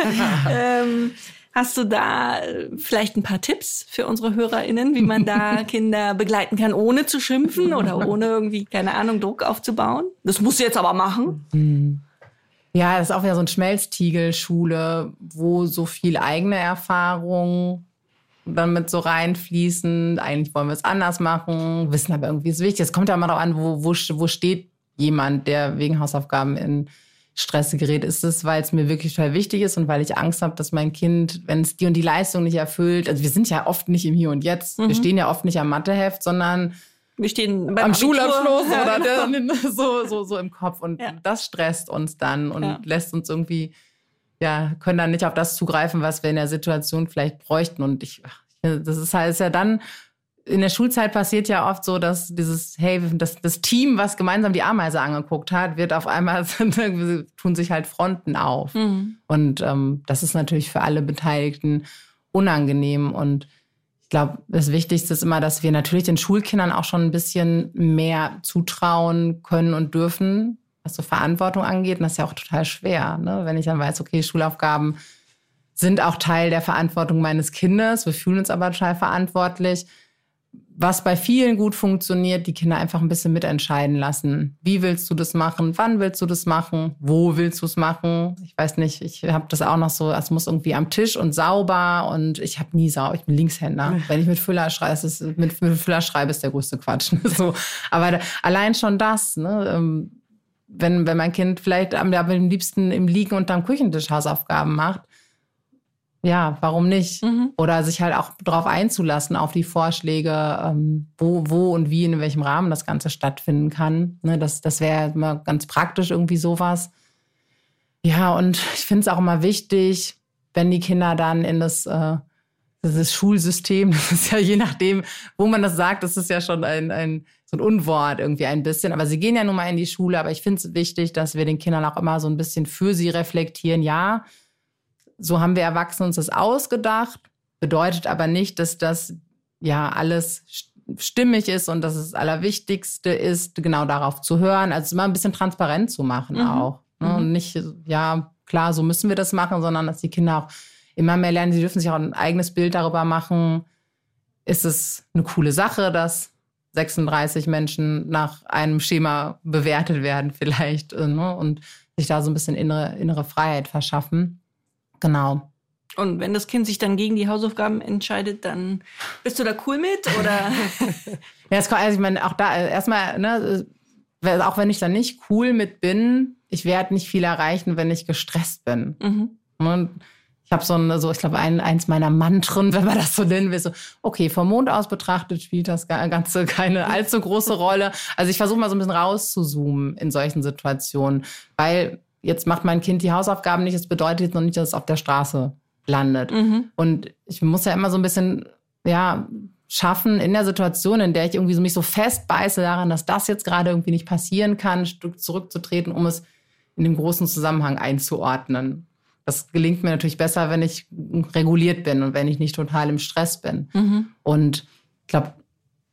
ähm, Hast du da äh, vielleicht ein paar Tipps für unsere HörerInnen, wie man da Kinder begleiten kann, ohne zu schimpfen oder ohne irgendwie, keine Ahnung, Druck aufzubauen? Das musst du jetzt aber machen.
Ja, das ist auch wieder so ein Schmelztiegel-Schule, wo so viel eigene Erfahrung dann mit so reinfließen. Eigentlich wollen wir es anders machen, wissen aber irgendwie ist wichtig. Es kommt ja immer darauf an, wo, wo, wo steht jemand, der wegen Hausaufgaben in Stress gerät. Ist es, weil es mir wirklich total wichtig ist und weil ich Angst habe, dass mein Kind, wenn es die und die Leistung nicht erfüllt, also wir sind ja oft nicht im Hier und Jetzt. Mhm. Wir stehen ja oft nicht am Matheheft, sondern
wir stehen
beim am Abitur. Schulabschluss oder der, so, so, so im Kopf. Und ja. das stresst uns dann und ja. lässt uns irgendwie, ja, können dann nicht auf das zugreifen, was wir in der Situation vielleicht bräuchten. Und ich, das ist halt ist ja dann, in der Schulzeit passiert ja oft so, dass dieses, hey, das, das Team, was gemeinsam die Ameise angeguckt hat, wird auf einmal, tun sich halt Fronten auf. Mhm. Und ähm, das ist natürlich für alle Beteiligten unangenehm. Und ich glaube, das Wichtigste ist immer, dass wir natürlich den Schulkindern auch schon ein bisschen mehr zutrauen können und dürfen, was so Verantwortung angeht. Und das ist ja auch total schwer, ne? wenn ich dann weiß, okay, Schulaufgaben sind auch Teil der Verantwortung meines Kindes. Wir fühlen uns aber total verantwortlich was bei vielen gut funktioniert, die Kinder einfach ein bisschen mitentscheiden lassen. Wie willst du das machen? Wann willst du das machen? Wo willst du es machen? Ich weiß nicht, ich habe das auch noch so, es muss irgendwie am Tisch und sauber und ich habe nie sauber, ich bin Linkshänder. Wenn ich mit Füller schreibe, ist es, mit, mit Füller schreibe, ist der größte Quatsch. so. Aber da, allein schon das, ne? Ähm, wenn, wenn mein Kind vielleicht am, am liebsten im Liegen unterm Küchentisch Hausaufgaben macht, ja, warum nicht? Mhm. Oder sich halt auch darauf einzulassen, auf die Vorschläge, ähm, wo, wo und wie, in welchem Rahmen das Ganze stattfinden kann. Ne, das das wäre immer ganz praktisch irgendwie sowas. Ja, und ich finde es auch immer wichtig, wenn die Kinder dann in das, äh, das Schulsystem, das ist ja je nachdem, wo man das sagt, das ist ja schon ein, ein so ein Unwort irgendwie ein bisschen. Aber sie gehen ja nun mal in die Schule. Aber ich finde es wichtig, dass wir den Kindern auch immer so ein bisschen für sie reflektieren. Ja, so haben wir Erwachsene uns das ausgedacht, bedeutet aber nicht, dass das ja alles stimmig ist und dass es das Allerwichtigste ist, genau darauf zu hören. Also immer ein bisschen transparent zu machen mhm. auch. Ne? Mhm. Und nicht, ja, klar, so müssen wir das machen, sondern dass die Kinder auch immer mehr lernen. Sie dürfen sich auch ein eigenes Bild darüber machen. Ist es eine coole Sache, dass 36 Menschen nach einem Schema bewertet werden vielleicht ne? und sich da so ein bisschen innere, innere Freiheit verschaffen. Genau.
Und wenn das Kind sich dann gegen die Hausaufgaben entscheidet, dann bist du da cool mit oder?
ja, es, also ich meine, auch da äh, erstmal, ne, äh, auch wenn ich da nicht cool mit bin, ich werde nicht viel erreichen, wenn ich gestresst bin. Mhm. Und ich habe so ein, so ich glaube, ein, eins meiner Mantren, wenn man das so nennen will, so, okay, vom Mond aus betrachtet spielt das Ganze keine allzu große Rolle. Also ich versuche mal so ein bisschen rauszuzoomen in solchen Situationen, weil jetzt macht mein Kind die Hausaufgaben nicht, das bedeutet jetzt noch nicht, dass es auf der Straße landet. Mhm. Und ich muss ja immer so ein bisschen, ja, schaffen in der Situation, in der ich irgendwie so mich so festbeiße daran, dass das jetzt gerade irgendwie nicht passieren kann, ein Stück zurückzutreten, um es in dem großen Zusammenhang einzuordnen. Das gelingt mir natürlich besser, wenn ich reguliert bin und wenn ich nicht total im Stress bin. Mhm. Und ich glaube,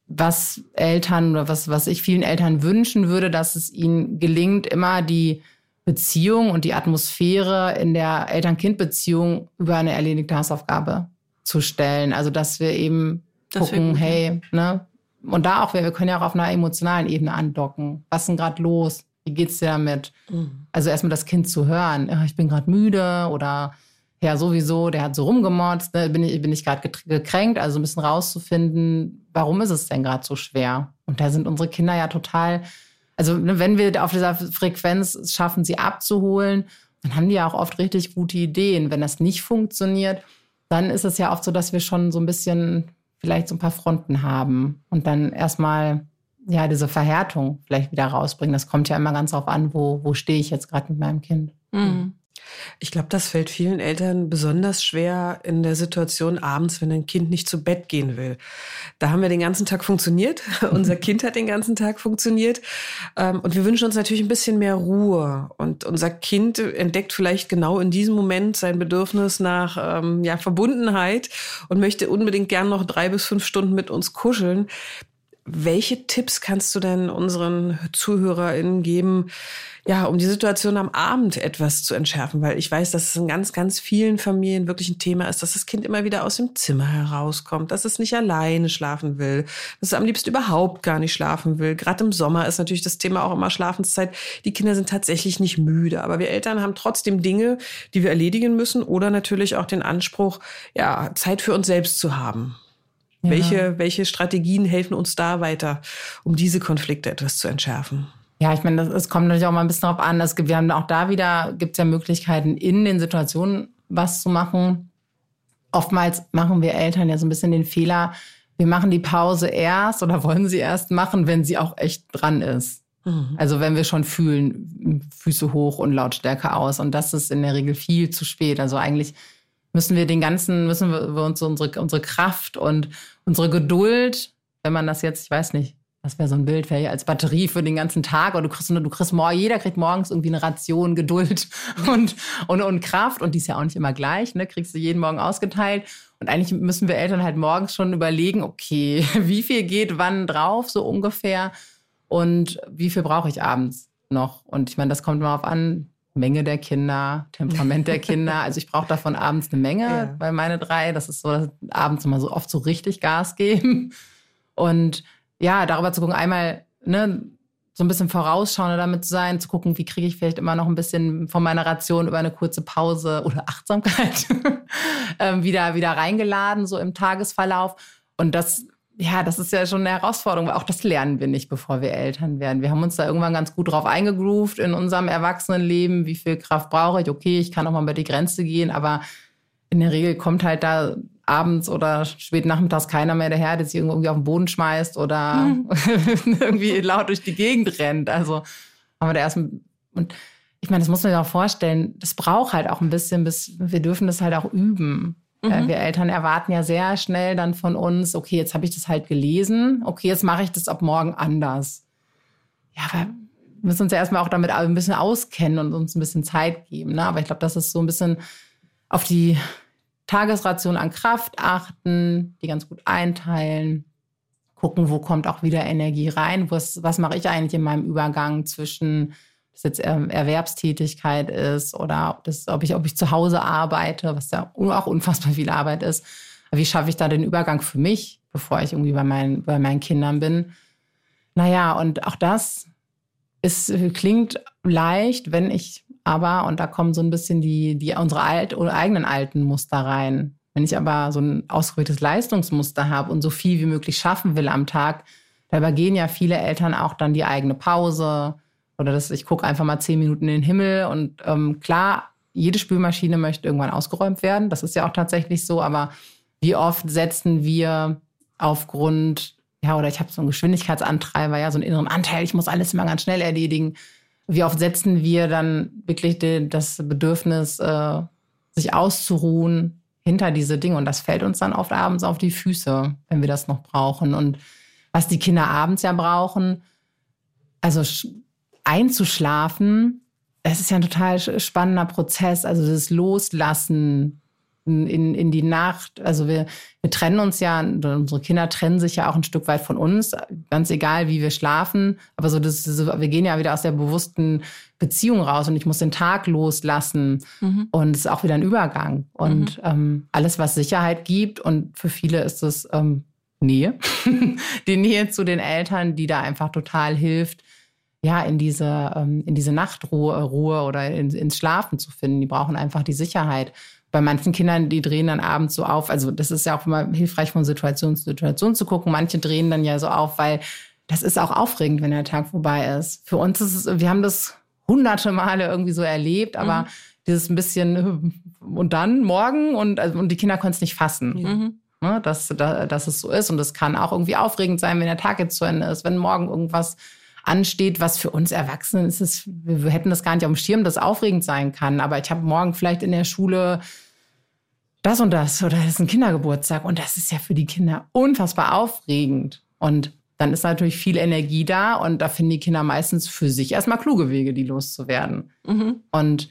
was Eltern oder was, was ich vielen Eltern wünschen würde, dass es ihnen gelingt, immer die Beziehung und die Atmosphäre in der Eltern-Kind-Beziehung über eine erledigte Hausaufgabe zu stellen. Also dass wir eben das gucken, hey, ne? Und da auch, wir, wir können ja auch auf einer emotionalen Ebene andocken. Was ist denn gerade los? Wie geht's dir damit? Mhm. Also erstmal das Kind zu hören, ich bin gerade müde oder ja, sowieso, der hat so rumgemotzt, ne? bin ich, bin ich gerade gekränkt, also ein bisschen rauszufinden, warum ist es denn gerade so schwer? Und da sind unsere Kinder ja total also ne, wenn wir auf dieser Frequenz schaffen, sie abzuholen, dann haben die ja auch oft richtig gute Ideen. Wenn das nicht funktioniert, dann ist es ja oft so, dass wir schon so ein bisschen vielleicht so ein paar Fronten haben und dann erstmal ja diese Verhärtung vielleicht wieder rausbringen. Das kommt ja immer ganz darauf an, wo, wo stehe ich jetzt gerade mit meinem Kind. Mhm.
Ich glaube, das fällt vielen Eltern besonders schwer in der Situation abends, wenn ein Kind nicht zu Bett gehen will. Da haben wir den ganzen Tag funktioniert. unser Kind hat den ganzen Tag funktioniert. Ähm, und wir wünschen uns natürlich ein bisschen mehr Ruhe. Und unser Kind entdeckt vielleicht genau in diesem Moment sein Bedürfnis nach ähm, ja, Verbundenheit und möchte unbedingt gern noch drei bis fünf Stunden mit uns kuscheln. Welche Tipps kannst du denn unseren ZuhörerInnen geben, ja, um die Situation am Abend etwas zu entschärfen? Weil ich weiß, dass es in ganz, ganz vielen Familien wirklich ein Thema ist, dass das Kind immer wieder aus dem Zimmer herauskommt, dass es nicht alleine schlafen will, dass es am liebsten überhaupt gar nicht schlafen will. Gerade im Sommer ist natürlich das Thema auch immer Schlafenszeit. Die Kinder sind tatsächlich nicht müde, aber wir Eltern haben trotzdem Dinge, die wir erledigen müssen oder natürlich auch den Anspruch, ja, Zeit für uns selbst zu haben. Ja. Welche, welche Strategien helfen uns da weiter, um diese Konflikte etwas zu entschärfen?
Ja, ich meine, es kommt natürlich auch mal ein bisschen darauf an. Dass wir haben auch da wieder, gibt es ja Möglichkeiten, in den Situationen was zu machen. Oftmals machen wir Eltern ja so ein bisschen den Fehler, wir machen die Pause erst oder wollen sie erst machen, wenn sie auch echt dran ist. Mhm. Also wenn wir schon fühlen, Füße hoch und Lautstärke aus. Und das ist in der Regel viel zu spät. Also eigentlich müssen wir den ganzen, müssen wir uns unsere, unsere Kraft und unsere Geduld, wenn man das jetzt, ich weiß nicht, das wäre so ein Bild, wäre ja als Batterie für den ganzen Tag. Oder du kriegst, du kriegst morgen, jeder kriegt morgens irgendwie eine Ration Geduld und, und, und Kraft. Und die ist ja auch nicht immer gleich, ne? Kriegst du jeden Morgen ausgeteilt. Und eigentlich müssen wir Eltern halt morgens schon überlegen, okay, wie viel geht wann drauf, so ungefähr. Und wie viel brauche ich abends noch? Und ich meine, das kommt mal auf an, Menge der Kinder, Temperament der Kinder. Also ich brauche davon abends eine Menge, ja. weil meine drei, das ist so, dass abends immer so oft so richtig Gas geben. Und ja, darüber zu gucken, einmal, ne, so ein bisschen vorausschauender damit zu sein, zu gucken, wie kriege ich vielleicht immer noch ein bisschen von meiner Ration über eine kurze Pause oder Achtsamkeit ähm, wieder, wieder reingeladen, so im Tagesverlauf. Und das ja, das ist ja schon eine Herausforderung, weil auch das lernen wir nicht, bevor wir Eltern werden. Wir haben uns da irgendwann ganz gut drauf eingegroovt in unserem Erwachsenenleben. Wie viel Kraft brauche ich? Okay, ich kann auch mal über die Grenze gehen, aber in der Regel kommt halt da abends oder spät nachmittags keiner mehr daher, der sich irgendwie auf den Boden schmeißt oder mhm. irgendwie laut durch die Gegend rennt. Also haben wir da erst und ich meine, das muss man sich auch vorstellen, das braucht halt auch ein bisschen, bis wir dürfen das halt auch üben. Äh, mhm. Wir Eltern erwarten ja sehr schnell dann von uns, okay, jetzt habe ich das halt gelesen, okay, jetzt mache ich das ab morgen anders. Ja, aber wir müssen uns ja erstmal auch damit ein bisschen auskennen und uns ein bisschen Zeit geben. Ne? Aber ich glaube, das ist so ein bisschen auf die Tagesration an Kraft achten, die ganz gut einteilen, gucken, wo kommt auch wieder Energie rein, was, was mache ich eigentlich in meinem Übergang zwischen das jetzt Erwerbstätigkeit ist oder ob, das, ob, ich, ob ich zu Hause arbeite, was ja auch unfassbar viel Arbeit ist. wie schaffe ich da den Übergang für mich, bevor ich irgendwie bei meinen, bei meinen Kindern bin? Naja, und auch das ist, klingt leicht, wenn ich aber, und da kommen so ein bisschen die, die unsere alt, eigenen alten Muster rein. Wenn ich aber so ein ausgeprägtes Leistungsmuster habe und so viel wie möglich schaffen will am Tag, da übergehen ja viele Eltern auch dann die eigene Pause, oder dass ich gucke einfach mal zehn Minuten in den Himmel und ähm, klar, jede Spülmaschine möchte irgendwann ausgeräumt werden. Das ist ja auch tatsächlich so. Aber wie oft setzen wir aufgrund, ja, oder ich habe so einen Geschwindigkeitsantreiber, ja, so einen inneren Anteil, ich muss alles immer ganz schnell erledigen. Wie oft setzen wir dann wirklich die, das Bedürfnis, äh, sich auszuruhen hinter diese Dinge? Und das fällt uns dann oft abends auf die Füße, wenn wir das noch brauchen. Und was die Kinder abends ja brauchen, also einzuschlafen, es ist ja ein total spannender Prozess. Also das Loslassen in, in die Nacht. Also wir, wir trennen uns ja, unsere Kinder trennen sich ja auch ein Stück weit von uns, ganz egal, wie wir schlafen. Aber so, das, so wir gehen ja wieder aus der bewussten Beziehung raus und ich muss den Tag loslassen. Mhm. Und es ist auch wieder ein Übergang. Und mhm. ähm, alles, was Sicherheit gibt, und für viele ist es ähm, Nähe, die Nähe zu den Eltern, die da einfach total hilft, ja, in diese, ähm, in diese Nachtruhe Ruhe oder in, ins Schlafen zu finden. Die brauchen einfach die Sicherheit. Bei manchen Kindern, die drehen dann abends so auf. Also das ist ja auch immer hilfreich von Situation zu Situation zu gucken. Manche drehen dann ja so auf, weil das ist auch aufregend, wenn der Tag vorbei ist. Für uns ist es, wir haben das hunderte Male irgendwie so erlebt, aber mhm. dieses ein bisschen und dann morgen und, also, und die Kinder konnten es nicht fassen. Mhm. Ne, dass, dass es so ist. Und es kann auch irgendwie aufregend sein, wenn der Tag jetzt zu Ende ist, wenn morgen irgendwas ansteht, was für uns Erwachsenen ist, es, wir hätten das gar nicht auf dem Schirm, dass aufregend sein kann. Aber ich habe morgen vielleicht in der Schule das und das oder das ist ein Kindergeburtstag und das ist ja für die Kinder unfassbar aufregend. Und dann ist natürlich viel Energie da und da finden die Kinder meistens für sich erstmal kluge Wege, die loszuwerden. Mhm. Und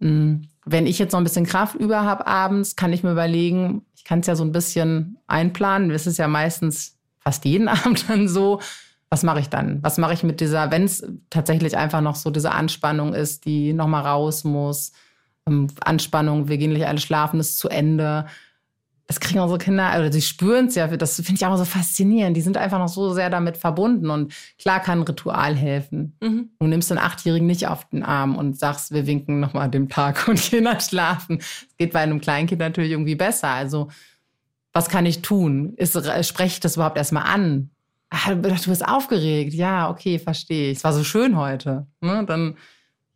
mh, mm, wenn ich jetzt noch ein bisschen Kraft über habe abends, kann ich mir überlegen, ich kann es ja so ein bisschen einplanen. Es ist ja meistens fast jeden Abend dann so. Was mache ich dann? Was mache ich mit dieser, wenn es tatsächlich einfach noch so diese Anspannung ist, die nochmal raus muss? Ähm, Anspannung, wir gehen gleich alle schlafen, ist zu Ende das kriegen unsere Kinder, also sie spüren es ja, das finde ich auch so faszinierend. Die sind einfach noch so sehr damit verbunden. Und klar kann ein Ritual helfen. Mhm. Du nimmst den Achtjährigen nicht auf den Arm und sagst, wir winken nochmal dem Tag und gehen dann schlafen. Das geht bei einem Kleinkind natürlich irgendwie besser. Also, was kann ich tun? Ist, spreche ich das überhaupt erstmal an? Ach, du bist aufgeregt. Ja, okay, verstehe ich. Es war so schön heute. Ne? Dann,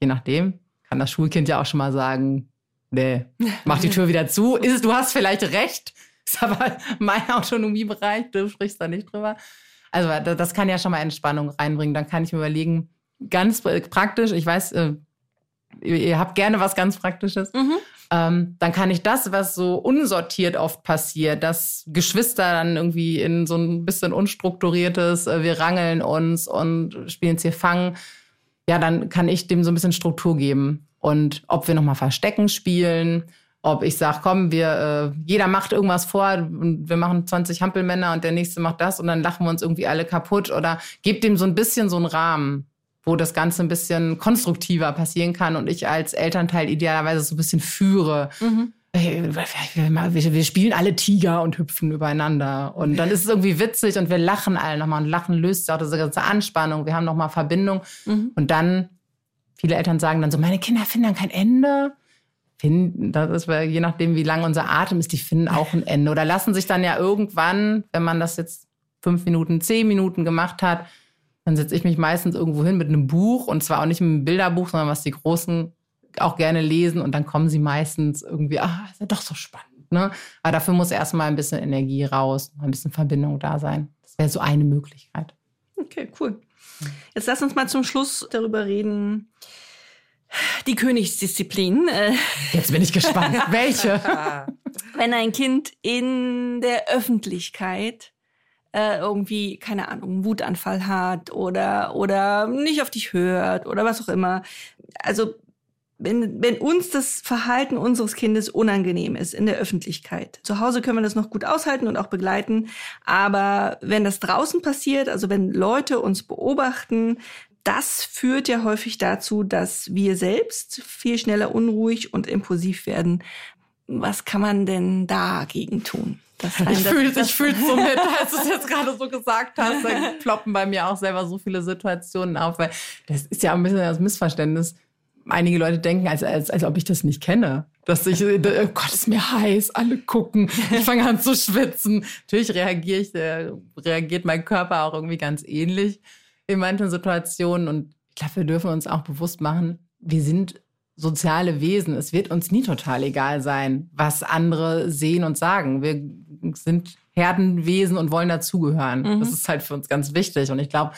je nachdem, kann das Schulkind ja auch schon mal sagen, nee, mach die Tür wieder zu. Ist, du hast vielleicht recht, ist aber mein Autonomiebereich, du sprichst da nicht drüber. Also das kann ja schon mal Entspannung reinbringen. Dann kann ich mir überlegen, ganz praktisch, ich weiß, äh, ihr habt gerne was ganz Praktisches. Mhm. Ähm, dann kann ich das, was so unsortiert oft passiert, dass Geschwister dann irgendwie in so ein bisschen unstrukturiertes, äh, wir rangeln uns und spielen hier Fangen, ja, dann kann ich dem so ein bisschen Struktur geben. Und ob wir nochmal Verstecken spielen, ob ich sage, komm, wir, äh, jeder macht irgendwas vor und wir machen 20 Hampelmänner und der nächste macht das und dann lachen wir uns irgendwie alle kaputt oder gebt dem so ein bisschen so einen Rahmen, wo das Ganze ein bisschen konstruktiver passieren kann und ich als Elternteil idealerweise so ein bisschen führe. Mhm. Wir spielen alle Tiger und hüpfen übereinander. Und dann ist es irgendwie witzig und wir lachen alle nochmal. Und Lachen löst auch diese ganze Anspannung. Wir haben nochmal Verbindung. Mhm. Und dann viele Eltern sagen dann so, meine Kinder finden dann kein Ende. Finden, das ist je nachdem, wie lang unser Atem ist, die finden auch ein Ende. Oder lassen sich dann ja irgendwann, wenn man das jetzt fünf Minuten, zehn Minuten gemacht hat, dann setze ich mich meistens irgendwo hin mit einem Buch und zwar auch nicht mit einem Bilderbuch, sondern was die Großen auch gerne lesen und dann kommen sie meistens irgendwie, ah, ist ja doch so spannend. Ne? Aber dafür muss erstmal ein bisschen Energie raus, ein bisschen Verbindung da sein. Das wäre so eine Möglichkeit.
Okay, cool. Jetzt lass uns mal zum Schluss darüber reden. Die Königsdisziplin. Äh.
Jetzt bin ich gespannt. Welche?
Wenn ein Kind in der Öffentlichkeit äh, irgendwie, keine Ahnung, einen Wutanfall hat oder, oder nicht auf dich hört oder was auch immer. Also wenn, wenn uns das Verhalten unseres Kindes unangenehm ist in der Öffentlichkeit. Zu Hause können wir das noch gut aushalten und auch begleiten, aber wenn das draußen passiert, also wenn Leute uns beobachten, das führt ja häufig dazu, dass wir selbst viel schneller unruhig und impulsiv werden. Was kann man denn dagegen tun?
Das ich fühle fühl's so mit, als du es jetzt gerade so gesagt hast. Da ploppen bei mir auch selber so viele Situationen auf, weil das ist ja ein bisschen das Missverständnis einige Leute denken, als, als, als ob ich das nicht kenne. Dass ich, oh Gott, ist mir heiß, alle gucken, ich fange an zu schwitzen. Natürlich reagiere ich, äh, reagiert mein Körper auch irgendwie ganz ähnlich in manchen Situationen. Und ich glaube, wir dürfen uns auch bewusst machen, wir sind soziale Wesen. Es wird uns nie total egal sein, was andere sehen und sagen. Wir sind Herdenwesen und wollen dazugehören. Mhm. Das ist halt für uns ganz wichtig. Und ich glaube,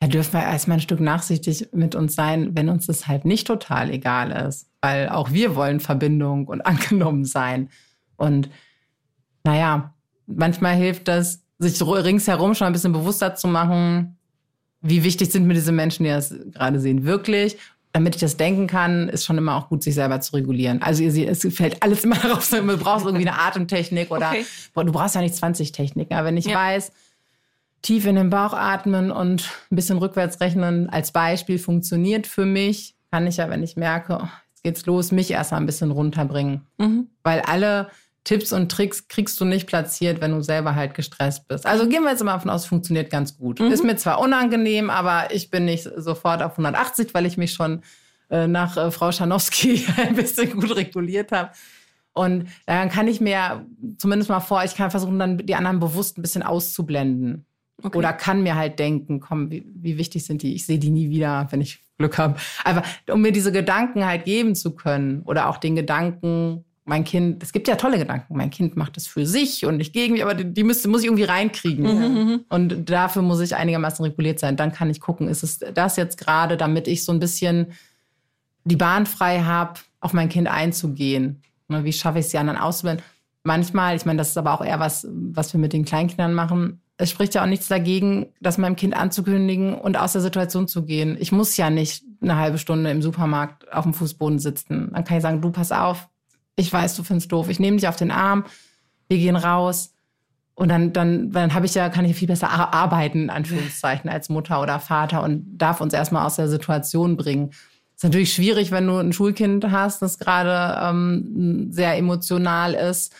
da dürfen wir erstmal ein Stück nachsichtig mit uns sein, wenn uns das halt nicht total egal ist. Weil auch wir wollen Verbindung und angenommen sein. Und naja, manchmal hilft das, sich ringsherum schon ein bisschen bewusster zu machen, wie wichtig sind mir diese Menschen, die das gerade sehen, wirklich. Damit ich das denken kann, ist schon immer auch gut, sich selber zu regulieren. Also es fällt alles immer darauf, du brauchst irgendwie eine Atemtechnik oder okay. du brauchst ja nicht 20 Techniken. Aber wenn ich ja. weiß, tief in den Bauch atmen und ein bisschen rückwärts rechnen als Beispiel funktioniert für mich, kann ich ja, wenn ich merke, oh, jetzt geht's los, mich erstmal ein bisschen runterbringen. Mhm. Weil alle Tipps und Tricks kriegst du nicht platziert, wenn du selber halt gestresst bist. Also gehen wir jetzt mal davon aus, funktioniert ganz gut. Mhm. Ist mir zwar unangenehm, aber ich bin nicht sofort auf 180, weil ich mich schon äh, nach äh, Frau Schanowski ein bisschen gut reguliert habe. Und dann kann ich mir zumindest mal vor, ich kann versuchen, dann die anderen bewusst ein bisschen auszublenden. Okay. Oder kann mir halt denken, komm, wie, wie wichtig sind die? Ich sehe die nie wieder, wenn ich Glück habe. Aber um mir diese Gedanken halt geben zu können oder auch den Gedanken, mein Kind, es gibt ja tolle Gedanken, mein Kind macht es für sich und nicht gegen mich, aber die, die müsste, muss ich irgendwie reinkriegen. Mhm, mhm. Und dafür muss ich einigermaßen reguliert sein. Dann kann ich gucken, ist es das jetzt gerade, damit ich so ein bisschen die Bahn frei habe, auf mein Kind einzugehen. Ne, wie schaffe ich es, die anderen auszubilden? Manchmal, ich meine, das ist aber auch eher was, was wir mit den Kleinkindern machen. Es spricht ja auch nichts dagegen, das meinem Kind anzukündigen und aus der Situation zu gehen. Ich muss ja nicht eine halbe Stunde im Supermarkt auf dem Fußboden sitzen. Dann kann ich sagen, du pass auf, ich weiß, du findest doof. Ich nehme dich auf den Arm, wir gehen raus. Und dann, dann, dann habe ich ja, kann ich viel besser arbeiten, in Anführungszeichen, als Mutter oder Vater und darf uns erstmal aus der Situation bringen. Ist natürlich schwierig, wenn du ein Schulkind hast, das gerade ähm, sehr emotional ist.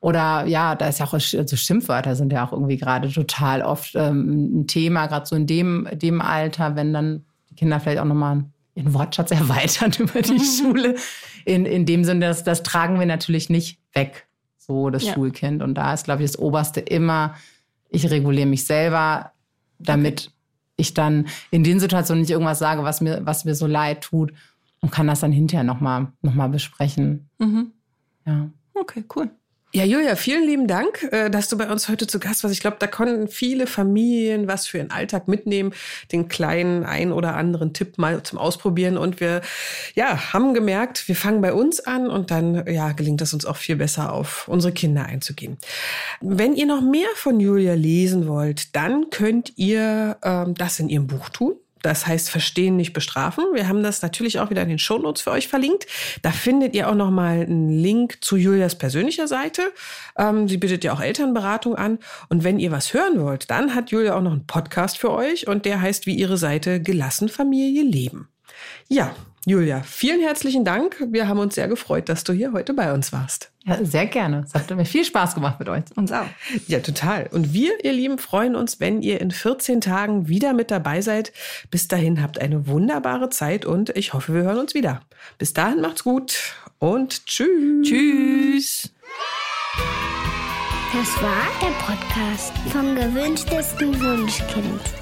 Oder ja, da ist ja auch, also Schimpfwörter sind ja auch irgendwie gerade total oft ähm, ein Thema, gerade so in dem, dem Alter, wenn dann die Kinder vielleicht auch nochmal ihren Wortschatz erweitern über die Schule in, in dem Sinne, dass das tragen wir natürlich nicht weg, so das ja. Schulkind. Und da ist, glaube ich, das Oberste immer, ich reguliere mich selber, damit okay. ich dann in den Situationen nicht irgendwas sage, was mir, was mir so leid tut und kann das dann hinterher nochmal noch mal besprechen.
Mhm. Ja. Okay, cool.
Ja, Julia, vielen lieben Dank, äh, dass du bei uns heute zu Gast warst. Ich glaube, da konnten viele Familien was für ihren Alltag mitnehmen, den kleinen ein oder anderen Tipp mal zum Ausprobieren. Und wir, ja, haben gemerkt, wir fangen bei uns an und dann, ja, gelingt es uns auch viel besser auf unsere Kinder einzugehen. Wenn ihr noch mehr von Julia lesen wollt, dann könnt ihr ähm, das in ihrem Buch tun. Das heißt Verstehen, nicht bestrafen. Wir haben das natürlich auch wieder in den Shownotes für euch verlinkt. Da findet ihr auch noch mal einen Link zu Julias persönlicher Seite. Ähm, sie bietet ja auch Elternberatung an. Und wenn ihr was hören wollt, dann hat Julia auch noch einen Podcast für euch und der heißt wie ihre Seite Gelassen Familie leben. Ja, Julia, vielen herzlichen Dank. Wir haben uns sehr gefreut, dass du hier heute bei uns warst.
Ja, sehr gerne. Es hat mir viel Spaß gemacht mit euch.
Uns auch.
Ja, total. Und wir, ihr Lieben, freuen uns, wenn ihr in 14 Tagen wieder mit dabei seid. Bis dahin habt eine wunderbare Zeit und ich hoffe, wir hören uns wieder. Bis dahin macht's gut und tschüss.
Tschüss.
Das war der Podcast vom gewünschtesten Wunschkind.